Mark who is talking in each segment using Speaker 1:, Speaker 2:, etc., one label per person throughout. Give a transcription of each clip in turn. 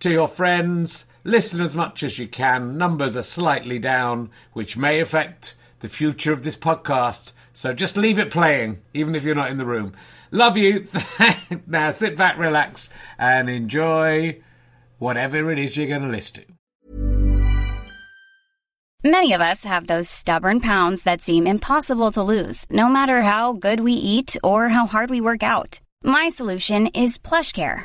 Speaker 1: to your friends. Listen as much as you can. Numbers are slightly down, which may affect the future of this podcast. So just leave it playing, even if you're not in the room. Love you. now sit back, relax, and enjoy whatever it is you're going to listen to.
Speaker 2: Many of us have those stubborn pounds that seem impossible to lose, no matter how good we eat or how hard we work out. My solution is PlushCare.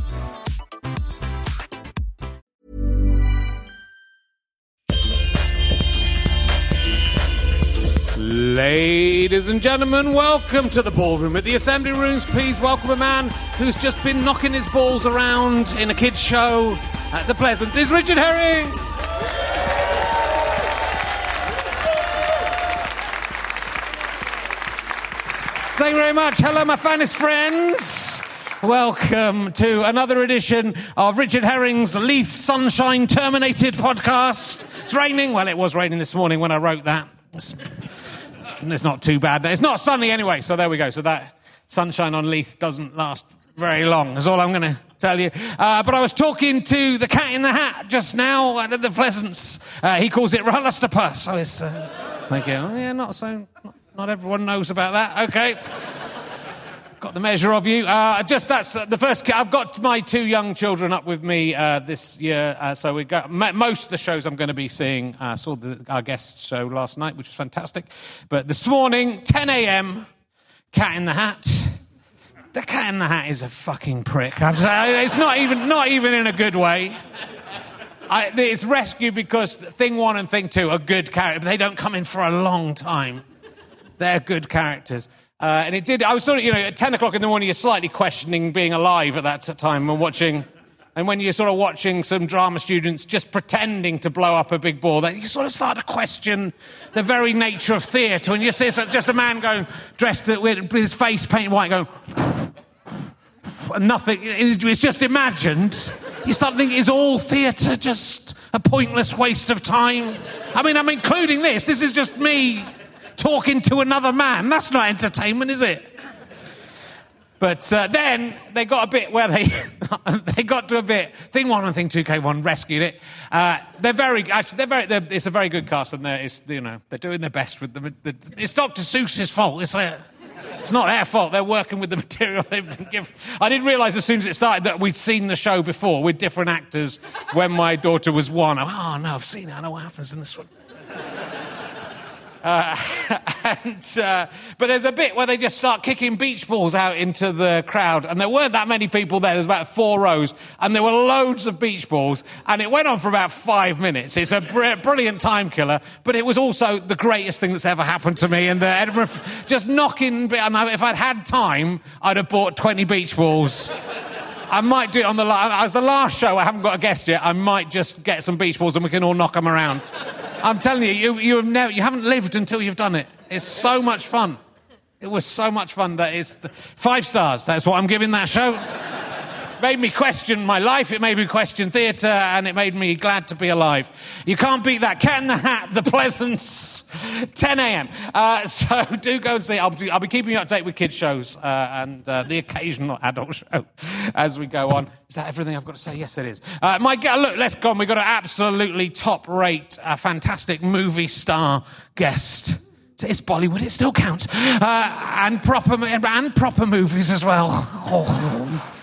Speaker 1: Ladies and gentlemen, welcome to the ballroom. At the assembly rooms, please welcome a man who's just been knocking his balls around in a kids' show at the Pleasance. Is Richard Herring. Thank you very much. Hello, my finest friends. Welcome to another edition of Richard Herring's Leith Sunshine Terminated podcast. It's raining. Well, it was raining this morning when I wrote that. It's, not too bad. It's not sunny anyway, so there we go. So that sunshine on Leith doesn't last very long, is all I'm going to tell you. Uh, but I was talking to the cat in the hat just now at the Pleasance. Uh, he calls it RHLSTP. So it's, uh, thank you. Oh, yeah, not so, not, not everyone knows about that. Okay. Got the measure of you. Uh, just that's uh, the first. I've got my two young children up with me uh, this year, uh, so we got most of the shows I'm going to be seeing. I saw the, our guest show last night, which was fantastic. But this morning, 10 a.m., Cat in the Hat. The Cat in the Hat is a fucking prick. it's not even not even in a good way. I, it's rescued because thing one and thing two are good characters, they don't come in for a long time. They're good characters. Uh, and it did, I was sort of, you know, at 10 o'clock in the morning, you're slightly questioning being alive at that time and watching. And when you're sort of watching some drama students just pretending to blow up a big ball, that you sort of start to question the very nature of theatre. And you see just a man going, dressed with his face painted white, going, and nothing, it's just imagined. You start thinking, is all theatre just a pointless waste of time? I mean, I'm including this. This is just me talking to another man. That's not entertainment, is it? But uh, then they got a bit where they they got to a bit. Thing one and thing two K one rescued it. Uh, they're very actually they're very. They're, it's a very good cast, and they're it's, you know they're doing their best with them. The, it's Dr. Seuss's fault. It's uh, it's not their fault. They're working with the material they've been given. I didn't realise as soon as it started that we'd seen the show before with different actors when my daughter was one. oh no, I've seen it. I know what happens in this one. Uh, and, uh, but there's a bit where they just start kicking beach balls out into the crowd, and there weren't that many people there. There's about four rows, and there were loads of beach balls, and it went on for about five minutes. It's a br- brilliant time killer, but it was also the greatest thing that's ever happened to me in the Edinburgh. Just knocking, and if I'd had time, I'd have bought 20 beach balls I might do it on the as the last show. I haven't got a guest yet. I might just get some beach balls and we can all knock them around. I'm telling you, you you have never, you haven't lived until you've done it. It's so much fun. It was so much fun that it's the, five stars. That's what I'm giving that show. Made me question my life. It made me question theatre, and it made me glad to be alive. You can't beat that. Cat in the Hat, The Pleasance, 10 a.m. Uh, so do go and see. I'll be, I'll be keeping you up to date with kids shows uh, and uh, the occasional adult show as we go on. Is that everything I've got to say? Yes, it is. Uh, my look, let's go on. We've got an absolutely top-rate, uh, fantastic movie star guest. It's Bollywood. It still counts, uh, and proper and proper movies as well. Oh.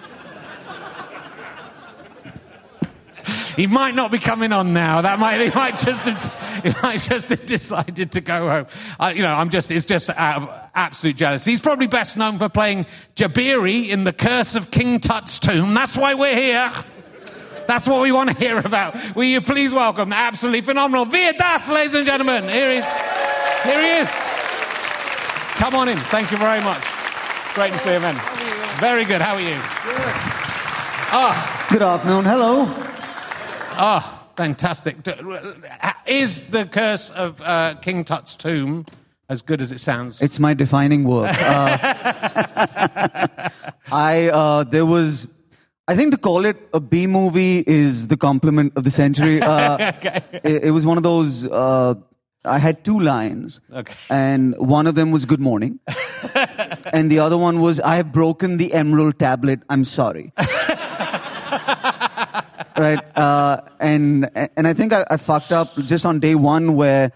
Speaker 1: He might not be coming on now. That might he might just have, he might just have decided to go home. I, you know, I'm just it's just out of absolute jealousy. He's probably best known for playing Jabiri in The Curse of King Tut's Tomb. That's why we're here. That's what we want to hear about. Will you please welcome absolutely phenomenal Veer Das, ladies and gentlemen. Here he is. Here he is. Come on in. Thank you very much. Great to see you, man. Very good. How are you? Good.
Speaker 3: Oh. Good afternoon. Hello.
Speaker 1: Oh, fantastic. Is the curse of uh, King Tut's tomb as good as it sounds?
Speaker 3: It's my defining work. Uh, I uh, there was I think to call it a B movie is the compliment of the century. Uh, okay. it, it, was one of those. Uh, I had two lines, okay. and one of them was "Good morning," and the other one was "I have broken the emerald tablet. I'm sorry." Right, uh, and and I think I, I, fucked up just on day one where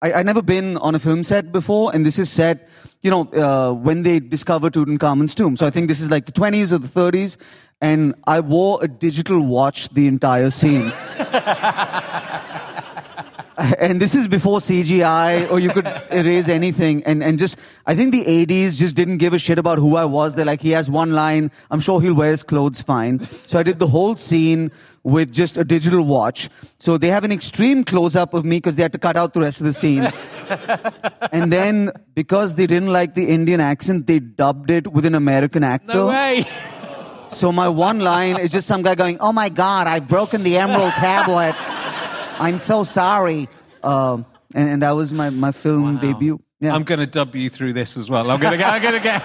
Speaker 3: I, I never been on a film set before, and this is set you know, uh, when they discovered Tutankhamun's tomb. So I think this is like the 20s or the 30s, and I wore a digital watch the entire scene. and this is before CGI or you could erase anything. And, and just, I think the 80s just didn't give a shit about who I was. They're like, he has one line. I'm sure he'll wear his clothes fine. So I did the whole scene with just a digital watch. So they have an extreme close up of me because they had to cut out the rest of the scene. and then because they didn't like the Indian accent, they dubbed it with an American actor.
Speaker 1: No way.
Speaker 3: So my one line is just some guy going, "Oh my God, I've broken the emerald tablet. I'm so sorry." Um, and, and, that was my, my film wow. debut.
Speaker 1: Yeah. I'm going to dub you through this as well. I'm going to get, I'm going to get,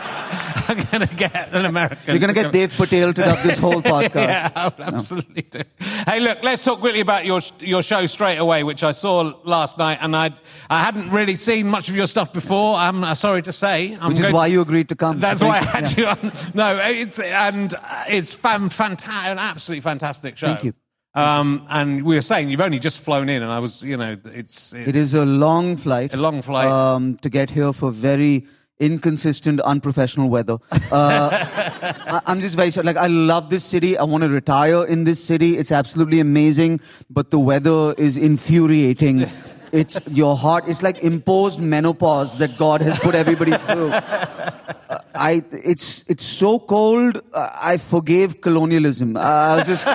Speaker 1: I'm going to get an American.
Speaker 3: You're going to get Dev Patel to dub this whole podcast.
Speaker 1: yeah, I'll absolutely no. do. Hey, look, let's talk quickly about your your show straight away, which I saw last night, and I I hadn't really seen much of your stuff before. I'm uh, sorry to say. I'm
Speaker 3: which is why to, you agreed to come.
Speaker 1: That's why I had yeah. you on. No, it's and it's fan, fantastic, an absolutely fantastic show.
Speaker 3: Thank you.
Speaker 1: Um, and we were saying you've only just flown in, and I was, you know, it's, it's
Speaker 3: it is a long flight.
Speaker 1: A long flight
Speaker 3: um, to get here for very inconsistent, unprofessional weather. Uh, I, am just very sorry. Like I love this city. I want to retire in this city. It's absolutely amazing, but the weather is infuriating. It's your heart. It's like imposed menopause that God has put everybody through. Uh, I. It's it's so cold. Uh, I forgave colonialism. Uh, I was just.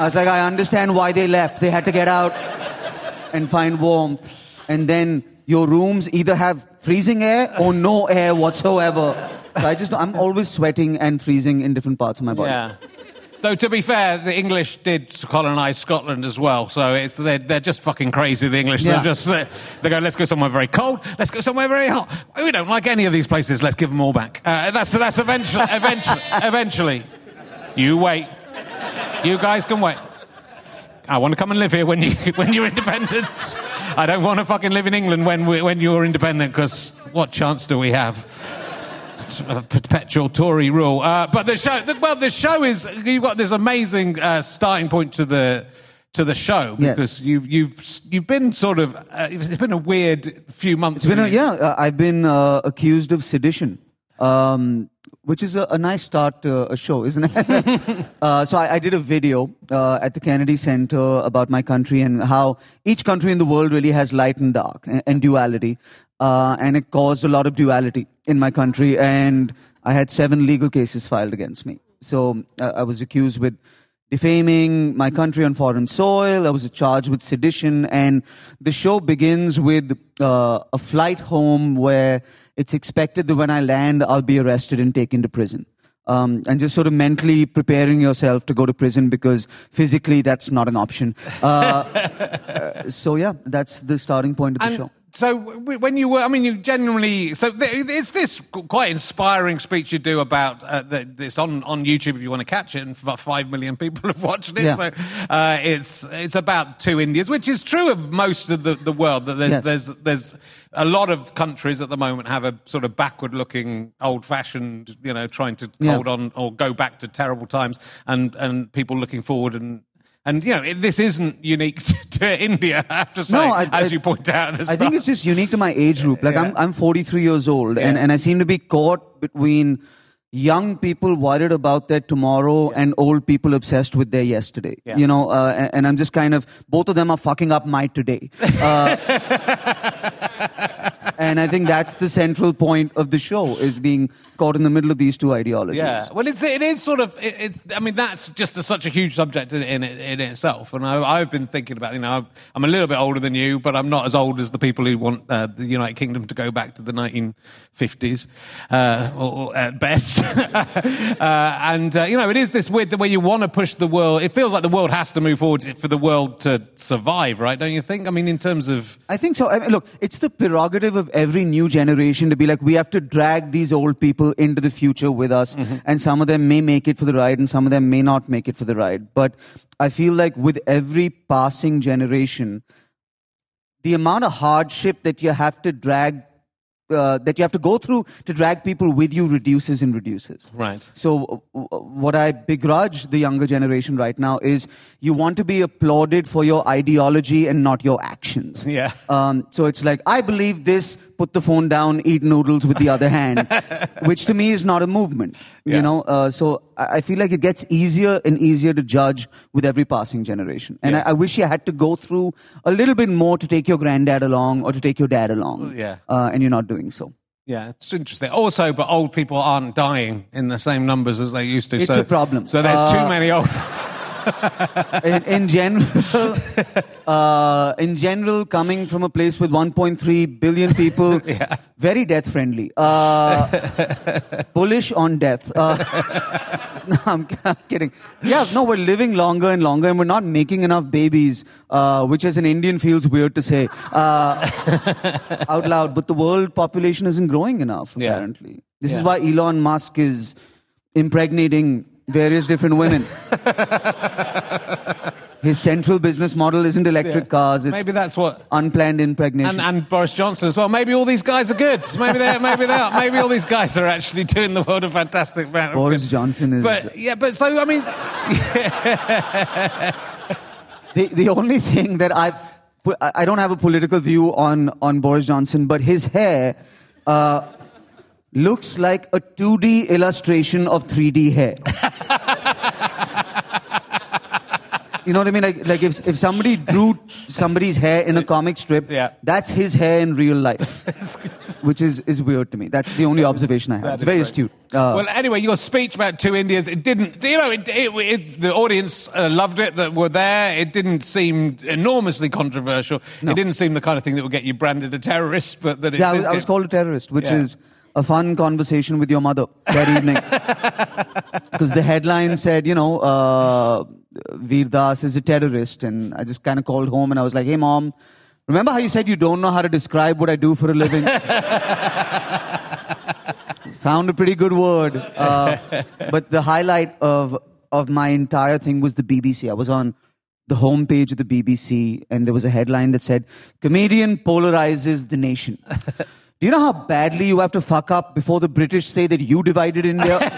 Speaker 3: I was like, I understand why they left. They had to get out and find warmth. And then your rooms either have freezing air or no air whatsoever. So I just, I'm always sweating and freezing in different parts of my body.
Speaker 1: Yeah. Though to be fair, the English did colonise Scotland as well, so it's they're, they're just fucking crazy. The English, yeah. they're just they go, let's go somewhere very cold, let's go somewhere very hot. We don't like any of these places. Let's give them all back. Uh, that's that's eventually, eventually, eventually. You wait. You guys can wait. I want to come and live here when you when you're independent. I don't want to fucking live in England when we, when you're independent because what chance do we have? A perpetual Tory rule. Uh, but the show, the, well, the show is you've got this amazing uh, starting point to the to the show because yes. you've you've you've been sort of uh, it's been a weird few months.
Speaker 3: It's been a, yeah. Uh, I've been uh, accused of sedition. Um, which is a, a nice start to a show, isn't it? uh, so I, I, did a video uh, at the Kennedy Center about my country and how each country in the world really has light and dark and, and duality. Uh, and it caused a lot of duality in my country. And I had seven legal cases filed against me. So uh, I was accused with defaming my country on foreign soil. I was charged with sedition. And the show begins with uh, a flight home where it's expected that when I land, I'll be arrested and taken to prison. Um, and just sort of mentally preparing yourself to go to prison because physically that's not an option. Uh, uh, so yeah, that's the starting point of the
Speaker 1: And
Speaker 3: show.
Speaker 1: So when you were, I mean, you genuinely. So it's this quite inspiring speech you do about uh, this on, on YouTube if you want to catch it, and about five million people have watched it.
Speaker 3: Yeah.
Speaker 1: So uh, it's it's about two Indias, which is true of most of the, the world. That there's
Speaker 3: Yes.
Speaker 1: there's there's a lot of countries at the moment have a sort of backward looking, old fashioned, you know, trying to
Speaker 3: Yeah.
Speaker 1: hold on or go back to terrible times, and and people looking forward and. And you know it, this isn't unique to, India. I have to say,
Speaker 3: No, I-
Speaker 1: as
Speaker 3: I-
Speaker 1: you point out.
Speaker 3: I think it's just unique to my age group. Like I'm, I'm 43 years old, and,
Speaker 1: Yeah.
Speaker 3: and I seem to be caught between young people worried about their tomorrow and old people obsessed with their yesterday.
Speaker 1: Yeah.
Speaker 3: You know, uh, and, and I'm just kind of both of them are fucking up my today. Uh, and I think that's the central point of the show is being caught in the middle of these two ideologies.
Speaker 1: Yeah, well, it's it is sort of it, it's. I mean, that's just a, such a huge subject in in, in itself. And I, I've been thinking about, you know, I'm a little bit older than you, but I'm not as old as the people who want uh, the United Kingdom to go back to the 1950s, uh, or, or at best. uh, and uh, you know, it is this weird the way you want to push the world. It feels like the world has to move forward for the world to survive, right? Don't you think? I mean, in terms of
Speaker 3: I think so. I mean, look, it's the prerogative of every new generation to be like, we have to drag these old people into the future with us. And some of them may make it for the ride and some of them may not make it for the ride. But I feel like with every passing generation, the amount of hardship that you have to drag, uh, that you have to go through to drag people with you reduces and reduces.
Speaker 1: Right.
Speaker 3: So, uh, what I begrudge the younger generation right now is you want to be applauded for your ideology and not your actions.
Speaker 1: Yeah.
Speaker 3: Um, so it's like, I believe this, put the phone down, eat noodles with the other hand, which to me is not a movement.
Speaker 1: Yeah.
Speaker 3: You know, uh, so I feel like it gets easier and easier to judge with every passing generation. And
Speaker 1: Yeah.
Speaker 3: I, I wish you had to go through a little bit more to take your granddad along or to take your dad along.
Speaker 1: Yeah.
Speaker 3: Uh, and you're not doing so.
Speaker 1: Yeah, it's interesting. Also, but old people aren't dying in the same numbers as they used to.
Speaker 3: It's
Speaker 1: so,
Speaker 3: a problem.
Speaker 1: So there's
Speaker 3: Uh,
Speaker 1: too many old.
Speaker 3: in, in general, uh, in general, coming from a place with 1.3 billion people, very death friendly, uh, bullish on death. Uh, no, I'm, I'm kidding. Yeah, no, we're living longer and longer, and we're not making enough babies, uh, which as an Indian feels weird to say uh, out loud. But the world population isn't growing enough,
Speaker 1: Yeah.
Speaker 3: apparently. This is why Elon Musk is impregnating various different women. His central business model isn't electric cars. It's
Speaker 1: Maybe that's what.
Speaker 3: unplanned impregnation.
Speaker 1: And, and Boris Johnson as well. Maybe all these guys are good. Maybe they maybe they are. Maybe all these guys are actually doing the world a fantastic amount of
Speaker 3: Boris. Johnson is
Speaker 1: But yeah, but so I mean,
Speaker 3: the, the only thing that I I I don't have a political view on on Boris Johnson, but his hair uh, looks like a 2D illustration of 3D hair. You know what I mean? Like, like if, if somebody drew somebody's hair in a comic strip,
Speaker 1: Yeah.
Speaker 3: that's his hair in real life, which is, is weird to me. That's the only observation I have.
Speaker 1: That
Speaker 3: it's very
Speaker 1: great.
Speaker 3: astute. Uh,
Speaker 1: well, anyway, your speech about two Indias, it didn't, you know, it, it, it, the audience uh, loved it that were there. It didn't seem enormously controversial.
Speaker 3: No.
Speaker 1: It didn't seem the kind of thing that would get you branded a terrorist, but that it
Speaker 3: yeah, I was, I was called a terrorist, which
Speaker 1: Yeah.
Speaker 3: is a fun conversation with your mother that evening. Because the headline said, you know, uh, Veer Das is a terrorist. And I just kind of called home and I was like, hey, mom, remember how you said you don't know how to describe what I do for a living? Found a pretty good word. Uh, but the highlight of, of my entire thing was the BBC. I was on the homepage of the BBC and there was a headline that said, Comedian polarizes the nation. Do you know how badly you have to fuck up before the British say that you divided India?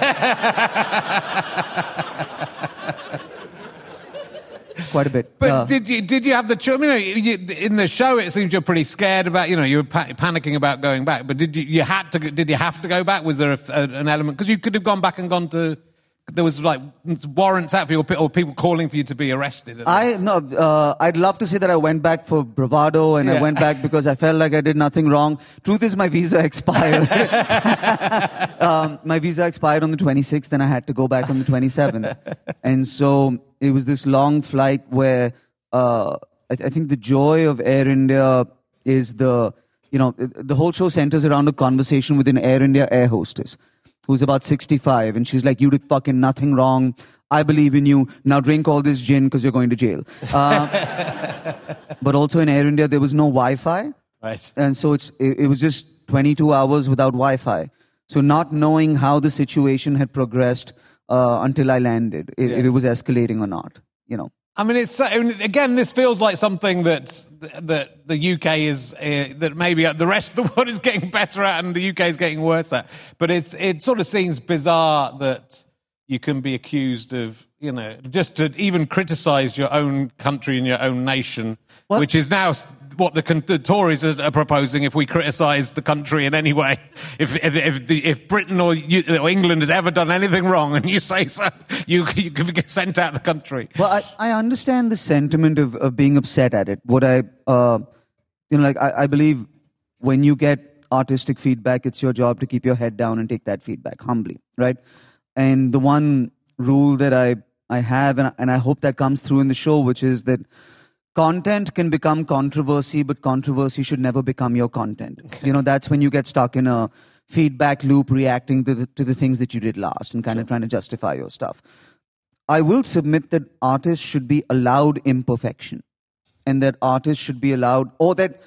Speaker 3: Quite a bit.
Speaker 1: But
Speaker 3: Uh,
Speaker 1: did you did you have the choice? You know, you, in the show, it seems you're pretty scared about. You know, you were pa- panicking about going back. But did you you had to? Did you have to go back? Was there a, a- an element because you could have gone back and gone to? There was like warrants out for you, or people calling for you to be arrested.
Speaker 3: I no, uh, I'd love to say that I went back for bravado and
Speaker 1: Yeah.
Speaker 3: I went back because I felt like I did nothing wrong. Truth is, my visa expired. um, my visa expired on the 26th, and I had to go back on the 27th. and so it was this long flight where uh, I, I think the joy of Air India is the you know the whole show centers around a conversation with an Air India air hostess. Who's about 65, and she's like, You did fucking nothing wrong. I believe in you. Now drink all this gin because you're going to jail. Uh, but also in Air India, there was no Wi Fi.
Speaker 1: Right.
Speaker 3: And so it's, it, it was just 22 hours without Wi Fi. So not knowing how the situation had progressed uh, until I landed, if, if it was escalating or not, you know.
Speaker 1: I mean, it's I mean, again. This feels like something that that the UK is uh, that maybe the rest of the world is getting better at, and the UK is getting worse at. But it's it sort of seems bizarre that you can be accused of you know just to even criticise your own country and your own nation,
Speaker 3: What?
Speaker 1: which is now what the, the Tories are, proposing. If we criticise the country in any way, if if if, the, if Britain or, you, or England has ever done anything wrong, and you say so, you you can get sent out of the country.
Speaker 3: Well, I, I understand the sentiment of, of being upset at it. What I, uh, you know, like I, I believe when you get artistic feedback, it's your job to keep your head down and take that feedback humbly, right? And the one rule that I, I have, and, I- and I hope that comes through in the show, which is that content can become controversy, but controversy should never become your content. You know, that's when you get stuck in a feedback loop reacting to the, to the things that you did last and kind of trying to justify your stuff. I will submit that artists should be allowed imperfection and that artists should be allowed, or that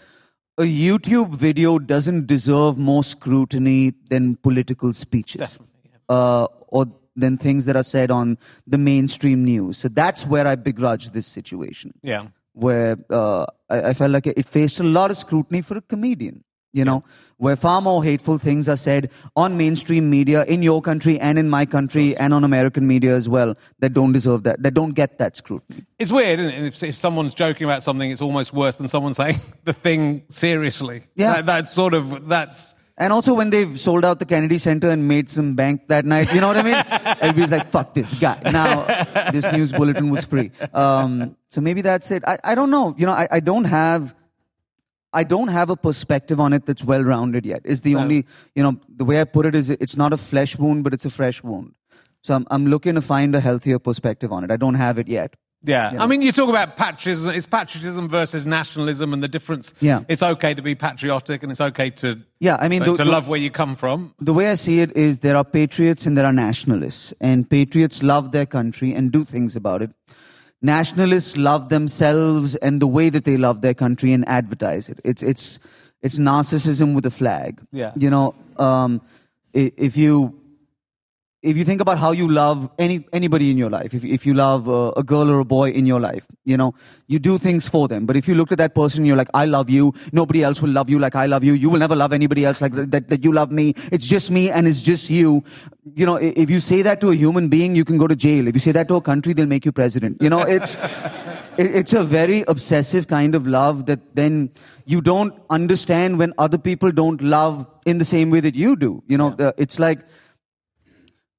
Speaker 3: a YouTube video doesn't deserve more scrutiny than political speeches uh, or than things that are said on the mainstream news. So that's where I begrudge this situation
Speaker 1: Yeah.
Speaker 3: Where uh, I, I felt like it faced a lot of scrutiny for a comedian. You know, where far more hateful things are said on mainstream media in your country and in my country and on American media as well that don't deserve that, that don't get that scrutiny.
Speaker 1: It's weird, isn't it? If, if someone's joking about something, it's almost worse than someone saying the thing seriously.
Speaker 3: Yeah.
Speaker 1: That, that's sort of, that's,
Speaker 3: And also when they've sold out the Kennedy Center and made some bank that night, you know what I mean? Everybody's like, fuck this guy. Now, this news bulletin was free. Um, so maybe that's it. I, I don't know. You know, I, I don't have, I don't have a perspective on it that's well rounded yet. Is the only, you know, the way I put it is it's not a flesh wound, but it's a fresh wound. So I'm, I'm looking to find a healthier perspective on it. I don't have it yet.
Speaker 1: Yeah.
Speaker 3: You know.
Speaker 1: I mean, you talk about patriotism, it's patriotism versus nationalism and the difference.
Speaker 3: Yeah.
Speaker 1: It's okay to be patriotic and it's okay to,
Speaker 3: Yeah, I mean,
Speaker 1: to,
Speaker 3: the-
Speaker 1: to
Speaker 3: the-
Speaker 1: love where you come from.
Speaker 3: the way I see it is there are patriots and there are nationalists. And patriots love their country and do things about it. Nationalists love themselves and the way that they love their country and advertise it. It's, it's, it's narcissism with a flag.
Speaker 1: Yeah.
Speaker 3: You know, um, if you, if you think about how you love any anybody in your life, if if you love uh, a girl or a boy in your life, you know, you do things for them. But if you look at that person, and you're like, I love you. Nobody else will love you like I love you. You will never love anybody else like that. That, that you love me. It's just me, and it's just you. You know, if you say that to a human being, you can go to jail. If you say that to a country, they'll make you president. You know, it's it's a very obsessive kind of love that then you don't understand when other people don't love in the same way that you do. You know, the- it's like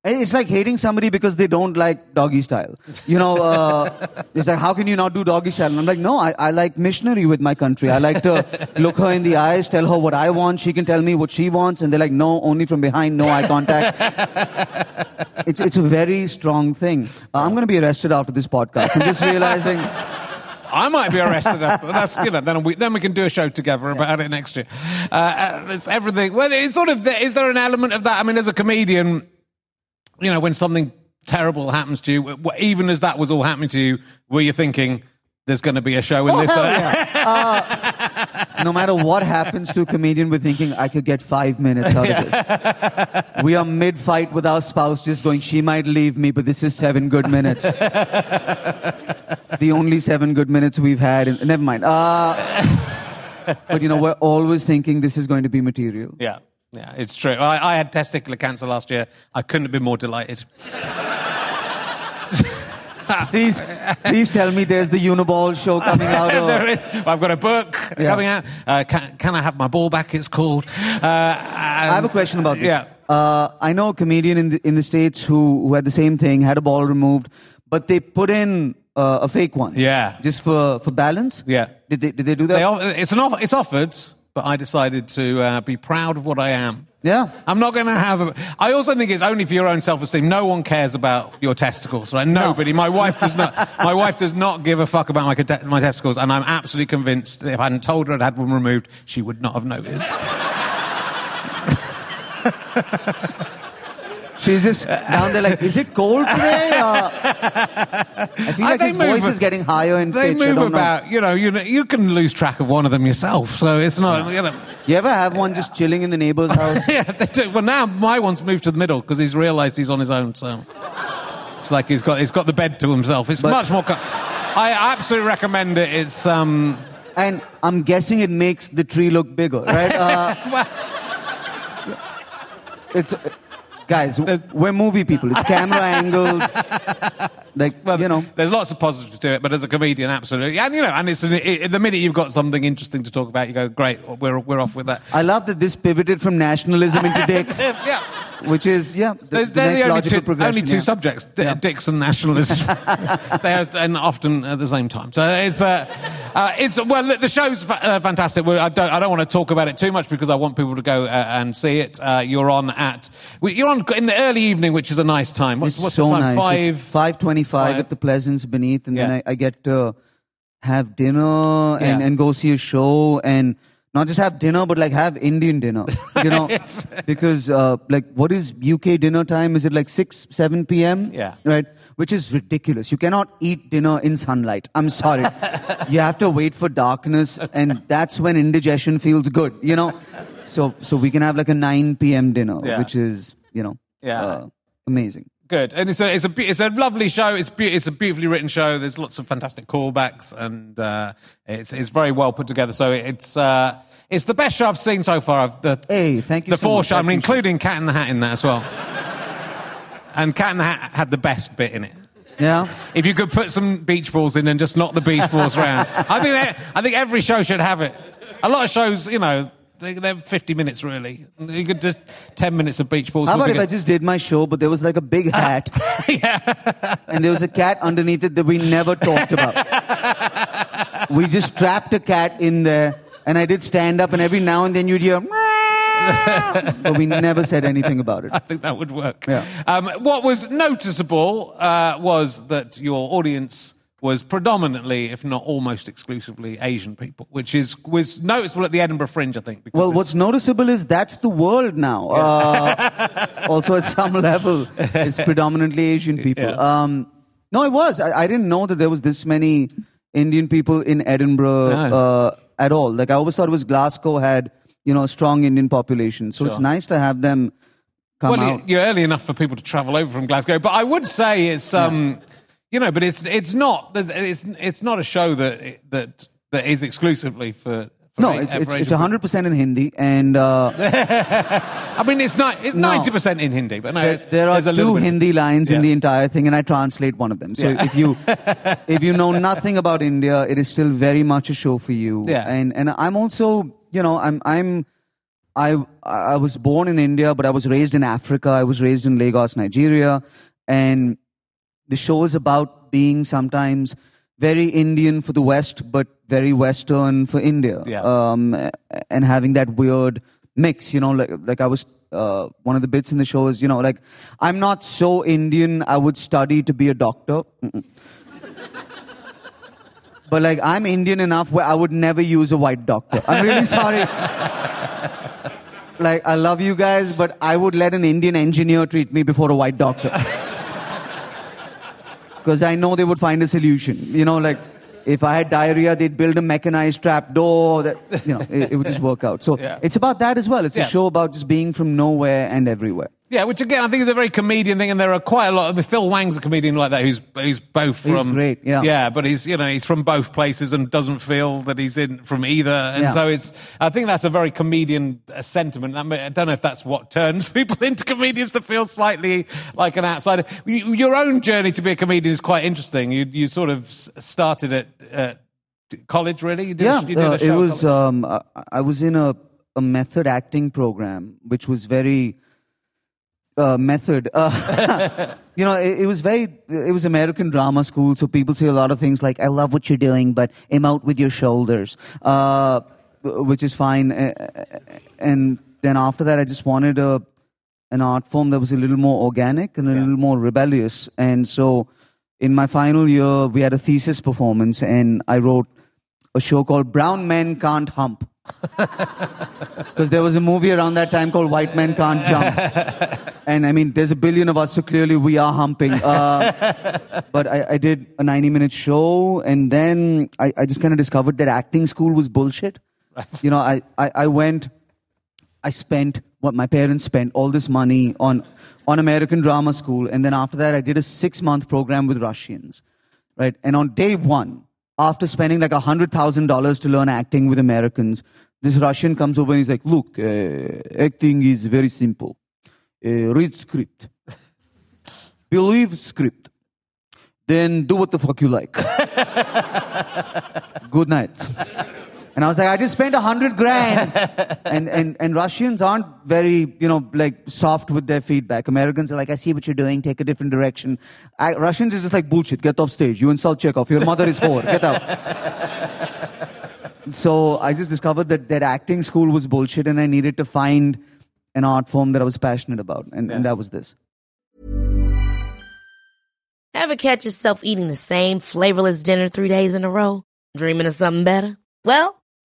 Speaker 3: it's like hating somebody because they don't like doggy style. You know, uh, it's like, how can you not do doggy style? And I'm like, no, I, I like missionary with my country. I like to look her in the eyes, tell her what I want. She can tell me what she wants. And they're like, no, only from behind, no eye contact. it's, it's a very strong thing. Uh, I'm going to be arrested after this podcast. I'm just realizing.
Speaker 1: I might be arrested. after that's you know. Then we then we can do a show together about it next year. Uh, Uh, it's everything. Well, it's sort of. Is there an element of that? I mean, as a comedian, you know, when something terrible happens to you, even as that was all happening to you, were you thinking there's going to be a show in
Speaker 3: Oh,
Speaker 1: this?
Speaker 3: yeah. Uh, no matter what happens to a comedian, we're thinking, I could get five minutes out of this. We are mid fight with our spouse just going, she might leave me, but this is seven good minutes. the only seven good minutes we've had. In, never mind. Uh, but you know, we're always thinking this is going to be material.
Speaker 1: yeah, yeah, it's true. I, I had testicular cancer last year. I couldn't have been more delighted.
Speaker 3: Please, please tell me there's the Uniball show coming out. Or,
Speaker 1: there is. I've got a book
Speaker 3: Yeah.
Speaker 1: coming out. Uh, can, can I have my ball back? It's called. Uh,
Speaker 3: I have a question about this.
Speaker 1: Yeah.
Speaker 3: Uh, I know a comedian in the, in the States who, who had the same thing, had a ball removed, but they put in uh, a fake one.
Speaker 1: Yeah.
Speaker 3: Just for, for balance?
Speaker 1: Yeah.
Speaker 3: Did they, did they do that?
Speaker 1: They, off- it's an offer, it's offered, but I decided to uh, be proud of what I am.
Speaker 3: yeah.
Speaker 1: I'm not going to have. A, I also think it's only for your own self-esteem. No one cares about your testicles, right? Nobody. My wife does not. my wife does not give a fuck about my my testicles, and I'm absolutely convinced that if I hadn't told her I'd had one removed, she would not have noticed.
Speaker 3: She's just down there like, is it cold today? Uh, I feel
Speaker 1: Uh,
Speaker 3: like
Speaker 1: they
Speaker 3: his voice is getting higher in
Speaker 1: They
Speaker 3: pitch. I
Speaker 1: move
Speaker 3: don't know.
Speaker 1: about, you know, you you can lose track of one of them yourself, so it's not, you know.
Speaker 3: You ever have one just chilling in the neighbor's house?
Speaker 1: Yeah, they do. Well, now my one's moved to the middle because he's realised he's on his own. So it's like he's got he's got the bed to himself. It's
Speaker 3: But-
Speaker 1: much more. Co- I absolutely recommend it. It's um.
Speaker 3: and I'm guessing it makes the tree look bigger, right? Uh, it's guys, we're movie people. It's camera angles, like
Speaker 1: Well,
Speaker 3: you know.
Speaker 1: there's lots of positives to it, but as a comedian, absolutely, and you know, and it's it, the minute you've got something interesting to talk about, you go, great, we're we're off with that.
Speaker 3: I love that this pivoted from nationalism into dicks,
Speaker 1: yeah.
Speaker 3: Which is yeah, the,
Speaker 1: There's,
Speaker 3: the
Speaker 1: they're
Speaker 3: next
Speaker 1: the only
Speaker 3: logical
Speaker 1: two, only two
Speaker 3: yeah.
Speaker 1: subjects, D-
Speaker 3: Yeah.
Speaker 1: dicks and nationalism. they are, and often at the same time. So it's, uh, uh, it's well, the- show's fa- uh, fantastic. I don't, I don't want to talk about it too much because I want people to go uh, and see it. Uh, you're on at, you're on in the early evening, which is a nice time. What's,
Speaker 3: It's
Speaker 1: what's
Speaker 3: so
Speaker 1: the time?
Speaker 3: nice.
Speaker 1: Five.
Speaker 3: It's five twenty-five
Speaker 1: Five.
Speaker 3: at the Pleasance beneath, and then I, I get to have dinner and,
Speaker 1: Yeah.
Speaker 3: and go see a show and not just have dinner, but like have Indian dinner. You know, because uh, like what is UK dinner time? Is it like six, seven p.m.?
Speaker 1: Yeah.
Speaker 3: right. Which is ridiculous. You cannot eat dinner in sunlight. I'm sorry. you have to wait for darkness, and that's when indigestion feels good. You know, so so we can have like a nine p.m. dinner,
Speaker 1: Yeah.
Speaker 3: which is you know,
Speaker 1: Yeah.
Speaker 3: uh, amazing.
Speaker 1: Good, and it's a it's a it's a lovely show. It's be- it's a beautifully written show. There's lots of fantastic callbacks, and uh, it's it's very well put together. So it's uh, it's the best show I've seen so far. Of the
Speaker 3: Hey, thank you
Speaker 1: The
Speaker 3: so
Speaker 1: four
Speaker 3: much.
Speaker 1: show,
Speaker 3: I
Speaker 1: mean, including Cat in the Hat in there as well. and Cat in the Hat had the best bit in it.
Speaker 3: Yeah.
Speaker 1: If you could put some beach balls in and just knock the beach balls around, I think that, I think every show should have it. A lot of shows, you know, they, they're 50 minutes really. You could just 10 minutes of beach balls.
Speaker 3: How about if I just did my show, but there was like a big hat, and there was a cat underneath it that we never talked about. we just trapped a cat in there, and I did stand up, and every now and then you'd hear, but we never said anything about it.
Speaker 1: I think that would work.
Speaker 3: Yeah.
Speaker 1: Um, what was noticeable uh, was that your audience was predominantly, if not almost exclusively, Asian people, which is was noticeable at the Edinburgh Fringe, I think. Because
Speaker 3: Well, what's noticeable is that's the world now. Uh, also, at some level, it's predominantly Asian people.
Speaker 1: Yeah.
Speaker 3: Um, no, it was. I, I didn't know that there was this many Indian people in Edinburgh
Speaker 1: No.
Speaker 3: uh, at all. Like I always thought it was Glasgow had you know a strong Indian population. So it's nice to have them come
Speaker 1: well,
Speaker 3: out.
Speaker 1: you're early enough for people to travel over from Glasgow, but I would say it's um, you know, but it's it's not there's, it's it's not a show that that that is exclusively for.
Speaker 3: no,
Speaker 1: A-
Speaker 3: it's it's,
Speaker 1: Asian
Speaker 3: it's 100 percent in Hindi, and uh,
Speaker 1: I mean, it's not it's
Speaker 3: No.
Speaker 1: ninety percent in Hindi, but no,
Speaker 3: there, there are
Speaker 1: there's a little
Speaker 3: two Hindi lines in the entire thing, and I translate one of them. So
Speaker 1: Yeah.
Speaker 3: if you if you know nothing about India, it is still very much a show for you.
Speaker 1: Yeah.
Speaker 3: And and I'm also you know I'm I'm I I was born in India, but I was raised in Africa. I was raised in Lagos, Nigeria, and the show is about being sometimes very Indian for the West, but very Western for India.
Speaker 1: Yeah.
Speaker 3: Um, and having that weird mix, you know, like like I was. Uh, one of the bits in the show is, you know, like I'm not so Indian. I would study to be a doctor. But like I'm Indian enough where I would never use a white doctor. I'm really sorry. like I love you guys, but I would let an Indian engineer treat me before a white doctor. Because I know they would find a solution. You know, like if I had diarrhea, they'd build a mechanized trap door that you know it, it would just work out. So
Speaker 1: Yeah.
Speaker 3: it's about that as well. It's
Speaker 1: Yeah.
Speaker 3: a show about just being from nowhere and everywhere.
Speaker 1: Yeah, which again I think is a very comedian thing, and there are quite a lot. I mean, Phil Wang's a comedian like that, who's who's both
Speaker 3: He's
Speaker 1: from
Speaker 3: great, yeah.
Speaker 1: yeah, but he's you know he's from both places and doesn't feel that he's in from either, and
Speaker 3: Yeah.
Speaker 1: so it's I think that's a very comedian uh, sentiment. I, mean, I don't know if that's what turns people into comedians to feel slightly like an outsider. Your own journey to be a comedian is quite interesting. You you sort of started at. at college really you did,
Speaker 3: yeah,
Speaker 1: you
Speaker 3: uh, it was. Um, I, I was in a, a method acting program, which was very uh, method. Uh, you know, it, it was very. It was American drama school, so people say a lot of things like, "I love what you're doing, but aim out with your shoulders," uh, which is fine. And then after that, I just wanted a an art form that was a little more organic and a little more rebellious. And so, in my final year, we had a thesis performance, and I wrote a show called Brown Men Can't Hump. Because there was a movie around that time called White Men Can't Jump. and I mean, there's a billion of us, so clearly we are humping. Uh, but I, I, did a 90 minute show, and then I, I just kind of discovered that acting school was bullshit. Right. You know, I, I, I went, I spent what my parents spent, all this money on, on American drama school, and then after that, I did a six month program with Russians. Right? And on day one, after spending like $100,000 to learn acting with Americans, this Russian comes over and he's like, look, uh, acting is very simple. Uh, read script. Believe script. Then do what the fuck you like. Good night. And I was like, I just spent a hundred grand. and, and, and Russians aren't very, you know, like soft with their feedback. Americans are like, I see what you're doing, take a different direction. I, Russians is just like bullshit, get off stage. You insult Chekhov, your mother is whore, get out. so I just discovered that, that acting school was bullshit and I needed to find an art form that I was passionate about. And, yeah. and that was this.
Speaker 4: Ever catch yourself eating the same flavorless dinner three days in a row? Dreaming of something better? Well,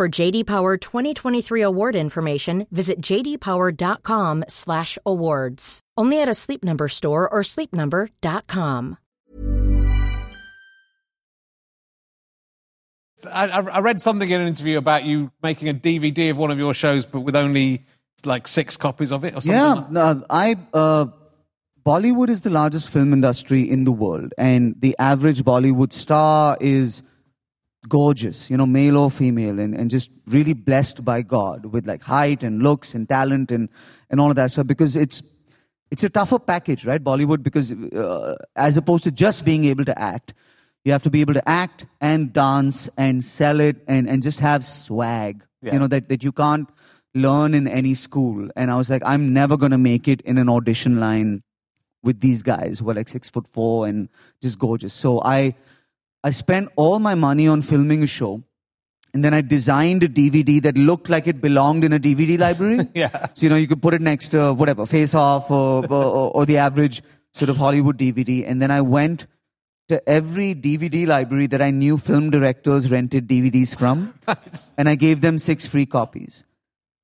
Speaker 5: For JD Power 2023 award information, visit jdpower.com/awards. Only at a Sleep Number store or sleepnumber.com.
Speaker 1: I, I read something in an interview about you making a DVD of one of your shows, but with only like six copies of it, or something.
Speaker 3: Yeah,
Speaker 1: like
Speaker 3: uh, I. Uh, Bollywood is the largest film industry in the world, and the average Bollywood star is gorgeous, you know, male or female, and, and just really blessed by God with like height and looks and talent and, and all of that stuff because it's, it's a tougher package, right? Bollywood, because uh, as opposed to just being able to act, you have to be able to act and dance and sell it and, and just have swag, yeah. you know, that, that you can't learn in any school. And I was like, I'm never going to make it in an audition line with these guys who are like six foot four and just gorgeous. So I, I spent all my money on filming a show. And then I designed a DVD that looked like it belonged in a DVD library.
Speaker 1: yeah.
Speaker 3: So, you know, you could put it next to whatever, Face Off or, or, or the average sort of Hollywood DVD. And then I went to every DVD library that I knew film directors rented DVDs from. nice. And I gave them six free copies.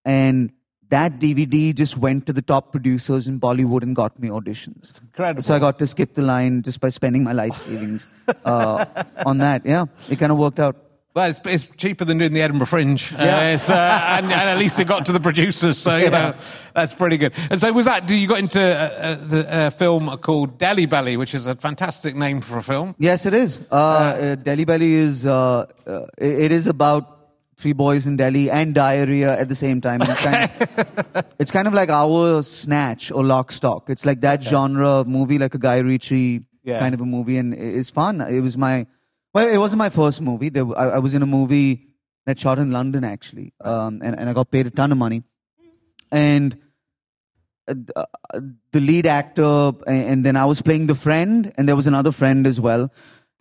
Speaker 3: And that DVD just went to the top producers in Bollywood and got me auditions.
Speaker 1: incredible.
Speaker 3: So I got to skip the line just by spending my life savings uh, on that. Yeah, it kind of worked out.
Speaker 1: Well, it's, it's, cheaper than doing the Edinburgh Fringe. Uh, yeah. Uh, and, and, at least it got to the producers, so, you yeah. know, that's pretty good. And so was that, you got into uh, uh the uh, film called Delhi Belly, which is a fantastic name for a film.
Speaker 3: Yes, it is. Uh, Delhi Belly is, it is about three boys in Delhi and diarrhea at the same time. It's kind, of, it's kind of like our Snatch or Lock Stock. It's like that okay. genre movie, like a Guy Ritchie yeah. kind of a movie, and it's fun. It was my, well, it wasn't my first movie. There, I, I, was in a movie that shot in London actually, um, and, and I got paid a ton of money, and. Uh, uh the lead actor, and then I was playing the friend, and there was another friend as well.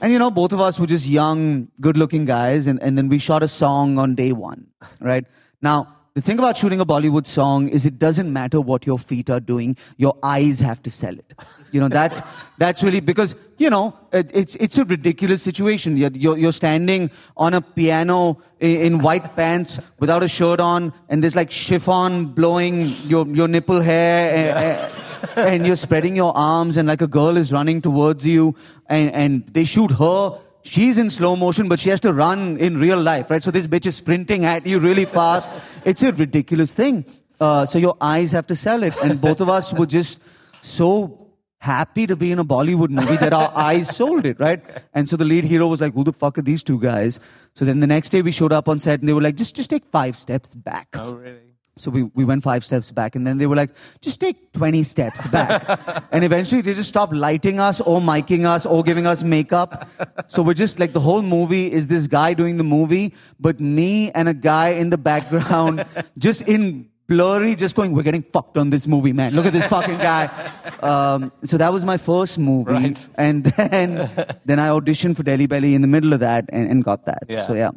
Speaker 3: And you know, both of us were just young, good looking guys, and, and then we shot a song on day one, right? Now, the thing about shooting a Bollywood song is it doesn't matter what your feet are doing. Your eyes have to sell it. You know, that's, that's really because, you know, it, it's, it's a ridiculous situation. You're, you're, you're standing on a piano in, in white pants without a shirt on and there's like chiffon blowing your, your nipple hair. And, and you're spreading your arms and like a girl is running towards you and, and they shoot her she's in slow motion, but she has to run in real life, right? So this bitch is sprinting at you really fast. It's a ridiculous thing. Uh, so your eyes have to sell it. And both of us were just so happy to be in a Bollywood movie that our eyes sold it, right? And so the lead hero was like, who the fuck are these two guys? So then the next day we showed up on set and they were like, just, just take five steps back.
Speaker 1: Oh, really?
Speaker 3: So we, we went five steps back and then they were like, just take 20 steps back. and eventually they just stopped lighting us or miking us or giving us makeup. So we're just like, the whole movie is this guy doing the movie, but me and a guy in the background just in blurry, just going, we're getting fucked on this movie, man. Look at this fucking guy. Um, so that was my first movie.
Speaker 1: Right.
Speaker 3: And then, then I auditioned for Delhi Belly in the middle of that and, and got that.
Speaker 1: Yeah.
Speaker 3: So yeah.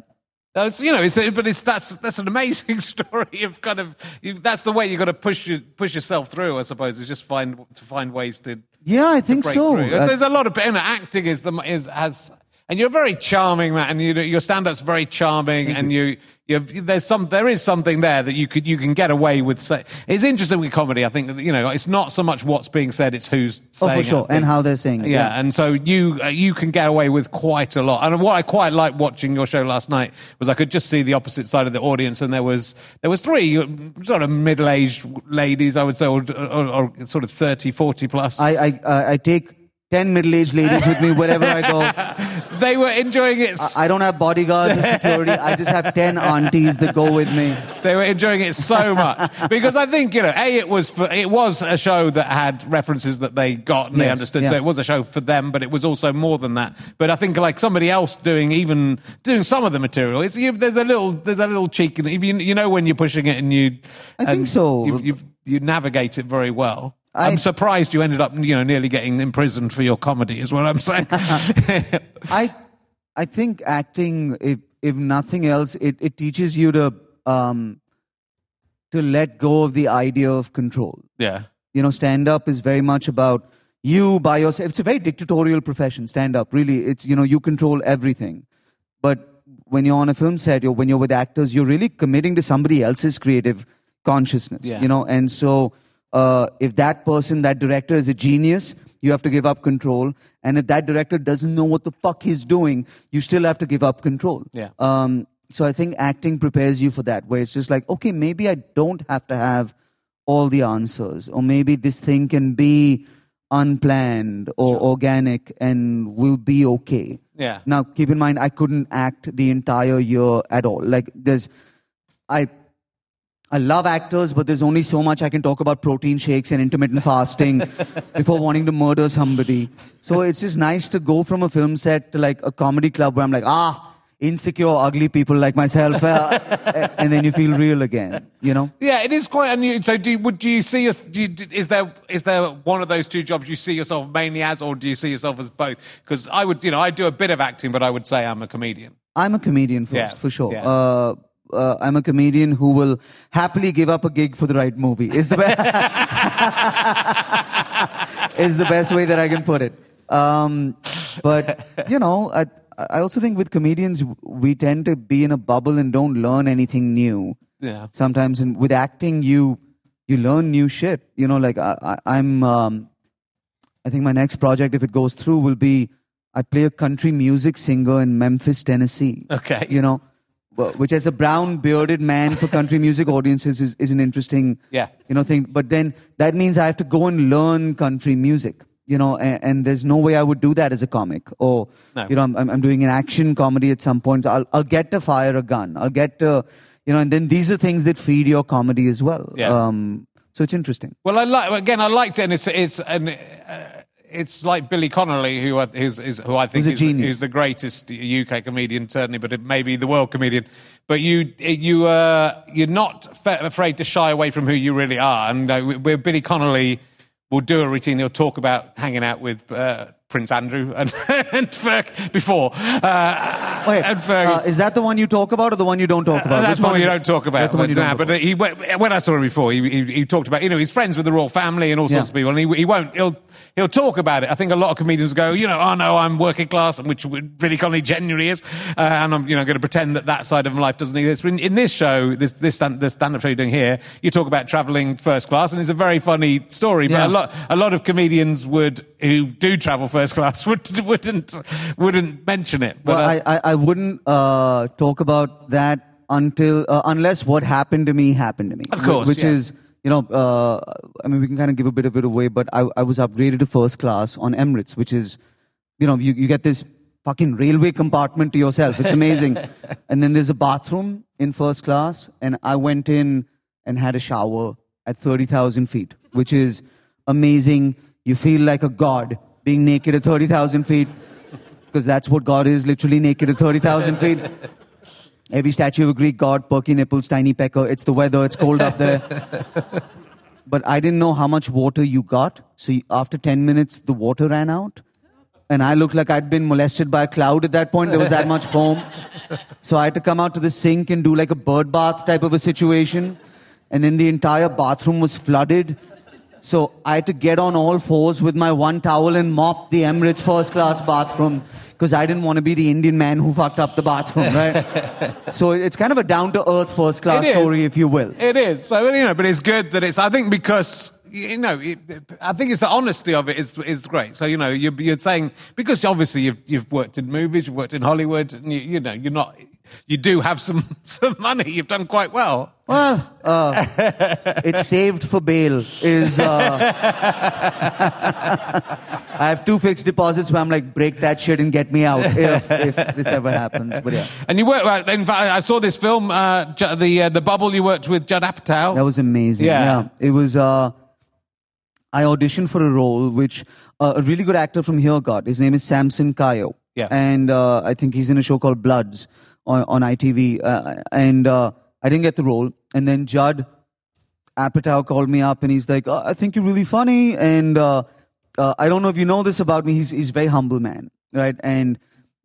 Speaker 1: That's, you know, it's, but it's, that's, that's an amazing story of kind of, you, that's the way you've got to push, your, push yourself through, I suppose, is just find, to find ways to,
Speaker 3: Yeah, I think so. Uh,
Speaker 1: There's a lot of, you know, acting is the, is, has, and you're very charming, man, and you, your stand-up's very charming, and you, you, there's some, there is something there that you could, you can get away with. Say, it's interesting with comedy, I think, that, you know, it's not so much what's being said, it's who's
Speaker 3: oh,
Speaker 1: saying
Speaker 3: for sure.
Speaker 1: it.
Speaker 3: And how they're saying it.
Speaker 1: Yeah, and so you uh, you can get away with quite a lot. And what I quite liked watching your show last night was I could just see the opposite side of the audience, and there was there was three uh, sort of middle aged ladies, I would say, or, or, or sort of 30, 40 plus.
Speaker 3: I, I, I I take 10 middle-aged ladies with me wherever I go.
Speaker 1: they were enjoying it.
Speaker 3: I don't have bodyguards or security. I just have 10 aunties that go with me.
Speaker 1: They were enjoying it so much because I think you know, a it was for, it was a show that had references that they got and they understood.
Speaker 3: yeah.
Speaker 1: So it was a show for them, but it was also more than that. But I think like somebody else doing even doing some of the material, it's, you, there's a little there's a little cheek, and if you you know when you're pushing it and you,
Speaker 3: I think
Speaker 1: and
Speaker 3: so.
Speaker 1: You, you you navigate it very well.
Speaker 3: I-
Speaker 1: I'm surprised you ended up, you know, nearly getting imprisoned for your comedy. Is what I'm saying.
Speaker 3: I, I think acting, if, if nothing else, it, it teaches you to, um, to let go of the idea of control.
Speaker 1: yeah,
Speaker 3: You know, stand up is very much about you by yourself. It's a very dictatorial profession, stand up. Really, it's, you know, you control everything. But when you're on a film set, or when you're with actors, you're really committing to somebody else's creative consciousness,
Speaker 1: Yeah.
Speaker 3: you know? And so, uh, if that person, that director is a genius, you have to give up control. And if that director doesn't know what the fuck he's doing, you still have to give up control.
Speaker 1: Yeah.
Speaker 3: Um, so I think acting prepares you for that, where it's just like, okay, maybe I don't have to have all the answers, or maybe this thing can be unplanned or organic and will be okay.
Speaker 1: Yeah.
Speaker 3: Now, keep in mind, I couldn't act the entire year at all. Like, there's, I, I love actors, but there's only so much I can talk about protein shakes and intermittent fasting before wanting to murder somebody. So it's just nice to go from a film set to like a comedy club where I'm like, ah, insecure, ugly people like myself, uh, and then you feel real again. You know?
Speaker 1: Yeah, it is quite unusual. So, do you, would do you see us? Do you, is there is there one of those two jobs you see yourself mainly as, or do you see yourself as both? Because I would, you know, I do a bit of acting, but I would say I'm a comedian.
Speaker 3: I'm a comedian first,
Speaker 1: Yeah,
Speaker 3: for sure.
Speaker 1: yeah.
Speaker 3: Uh, uh, I'm a comedian who will happily give up a gig for the right movie. Is the best is the best way that I can put it. Um, but you know, I I also think with comedians we tend to be in a bubble and don't learn anything new.
Speaker 1: Yeah.
Speaker 3: Sometimes, and with acting, you you learn new shit. You know, like I, I, I'm. Um, I think my next project, if it goes through, will be I play a country music singer in Memphis, Tennessee.
Speaker 1: Okay.
Speaker 3: You know, which as a brown bearded man for country music audiences is, is an interesting,
Speaker 1: Yeah.
Speaker 3: you know, thing. But then that means I have to go and learn country music. You know, and, and there's no way I would do that as a comic. Or,
Speaker 1: No.
Speaker 3: you know, I'm, I'm doing an action comedy at some point. I'll, I'll get to fire a gun. I'll get to, you know, and then these are things that feed your comedy as well.
Speaker 1: Yeah.
Speaker 3: Um, so it's interesting.
Speaker 1: Well, I like again. I liked it, and it's it's uh, it's like Billy Connolly, who I, who's, is, who I think
Speaker 3: a
Speaker 1: is, the greatest UK comedian, certainly, but it may be the world comedian. But you you uh, you're not fa- afraid to shy away from who you really are, and uh, where Billy Connolly will do a routine, he'll talk about hanging out with. Uh, Prince Andrew and, and Ferg before. Uh,
Speaker 3: Okay,
Speaker 1: and Ferg,
Speaker 3: uh, is that the one you talk about or the one you don't talk about?
Speaker 1: Uh, that's
Speaker 3: Which
Speaker 1: the one you don't talk about.
Speaker 3: That's the one you don't
Speaker 1: nah,
Speaker 3: talk
Speaker 1: but he, when I saw him before, he, he, he talked about, you know, he's friends with the royal family and all sorts
Speaker 3: Yeah.
Speaker 1: of people, and he, he won't, he'll, he'll talk about it. I think a lot of comedians go, you know, oh no, I'm working class, which really Connolly genuinely is, uh, and I'm, you know, going to pretend that that side of my life doesn't exist. But in, in this show, this, this, stand, this stand-up show you're doing here, you talk about traveling first class, and it's a very funny story, but
Speaker 3: Yeah.
Speaker 1: a lot, a lot of comedians would, who do travel first class, would, wouldn't, wouldn't mention it. But,
Speaker 3: Well,
Speaker 1: uh,
Speaker 3: I, I, I wouldn't uh, talk about that until uh, unless what happened to me happened to me.
Speaker 1: Of course,
Speaker 3: which
Speaker 1: yeah.
Speaker 3: is you know, uh, I mean, we can kind of give a bit of it away, but I, I was upgraded to first class on Emirates, which is, you know, you, you get this fucking railway compartment to yourself. It's amazing. and then there's a bathroom in first class, and I went in and had a shower at 30,000 feet, which is amazing. You feel like a god being naked at 30,000 feet, because that's what God is, literally naked at 30,000 feet. Every statue of a Greek god, perky nipples, tiny pecker. It's the weather. It's cold up there. but I didn't know how much water you got. So you, after 10 minutes, the water ran out. And I looked like I'd been molested by a cloud at that point. There was that much foam. So I had to come out to the sink and do like a bird bath type of a situation. And then the entire bathroom was flooded. So I had to get on all fours with my one towel and mop the Emirates first class bathroom because I didn't want to be the Indian man who fucked up the bathroom, right? so it's kind of a down to earth first class story, if you will.
Speaker 1: It is, so, you know, but it's good that it's. I think because you know, it, I think it's the honesty of it is is great. So you know, you're, you're saying because obviously you've you've worked in movies, you've worked in Hollywood, and you, you know, you're not. You do have some some money. You've done quite well.
Speaker 3: Well, uh, it's saved for bail. Is uh, I have two fixed deposits where I'm like, break that shit and get me out if, if this ever happens. But yeah,
Speaker 1: And you work. well, In fact, I saw this film, uh, the uh, the Bubble. You worked with Judd Apatow.
Speaker 3: that was amazing.
Speaker 1: Yeah.
Speaker 3: it was. Uh, I auditioned for a role which uh, a really good actor from here got. His name is Samson Kayo.
Speaker 1: Yeah.
Speaker 3: and uh, I think he's in a show called Bloods on on ITV. Uh, and uh, I didn't get the role. And then Judd Apatow called me up and he's like, oh, I think you're really funny. And uh, uh, I don't know if you know this about me. He's, he's a very humble man, right? And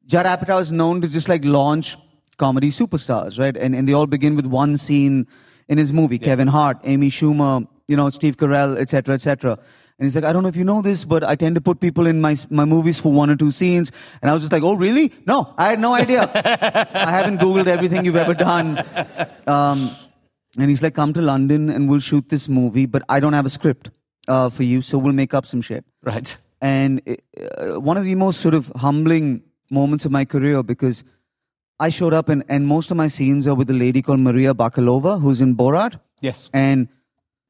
Speaker 3: Judd Apatow is known to just like launch comedy superstars, right? And, and they all begin with one scene in his movie. Kevin Hart, Amy Schumer, you know, Steve Carell, et cetera, et cetera. And he's like, I don't know if you know this, but I tend to put people in my, my movies for one or two scenes. And I was just like, oh, really? No, I had no idea. I haven't Googled everything you've ever done. Um, and he's like, come to London and we'll shoot this movie, but I don't have a script uh, for you, so we'll make up some shit.
Speaker 1: right.
Speaker 3: And it, uh, one of the most sort of humbling moments of my career because I showed up and, and most of my scenes are with a lady called Maria Bakalova, who's in Borat.
Speaker 1: Yes.
Speaker 3: And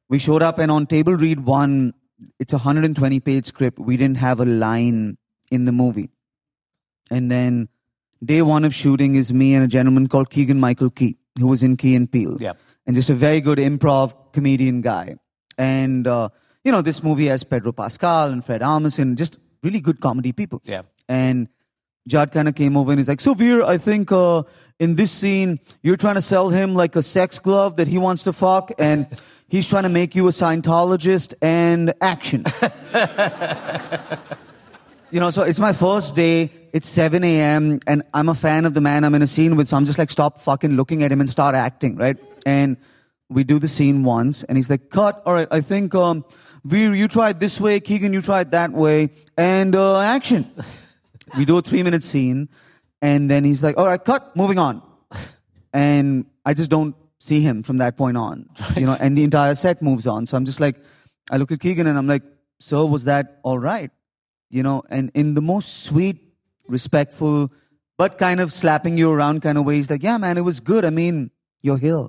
Speaker 3: we showed up and on table read one, it's a 120 page script. We didn't have a line in the movie. And then day one of shooting is me and a gentleman called Keegan Michael Key, who was in Key and Peele.
Speaker 1: Yep.
Speaker 3: And just a very good improv comedian guy. And, uh, you know, this movie has Pedro Pascal and Fred Armisen, just really good comedy people.
Speaker 1: Yeah.
Speaker 3: And Judd kind of came over and he's like, So, Veer, I think uh, in this scene, you're trying to sell him like a sex glove that he wants to fuck, and he's trying to make you a Scientologist and action. you know, so it's my first day. It's 7 a.m. and I'm a fan of the man I'm in a scene with. So I'm just like, stop fucking looking at him and start acting, right? And we do the scene once and he's like, cut. All right. I think, um, Veer, you tried this way. Keegan, you tried that way. And, uh, action. we do a three minute scene and then he's like, all right, cut. Moving on. And I just don't see him from that point on, you know, and the entire set moves on. So I'm just like, I look at Keegan and I'm like, so was that all right? You know, and in the most sweet, respectful, but kind of slapping you around kind of way. He's like, yeah, man, it was good. I mean, you're here.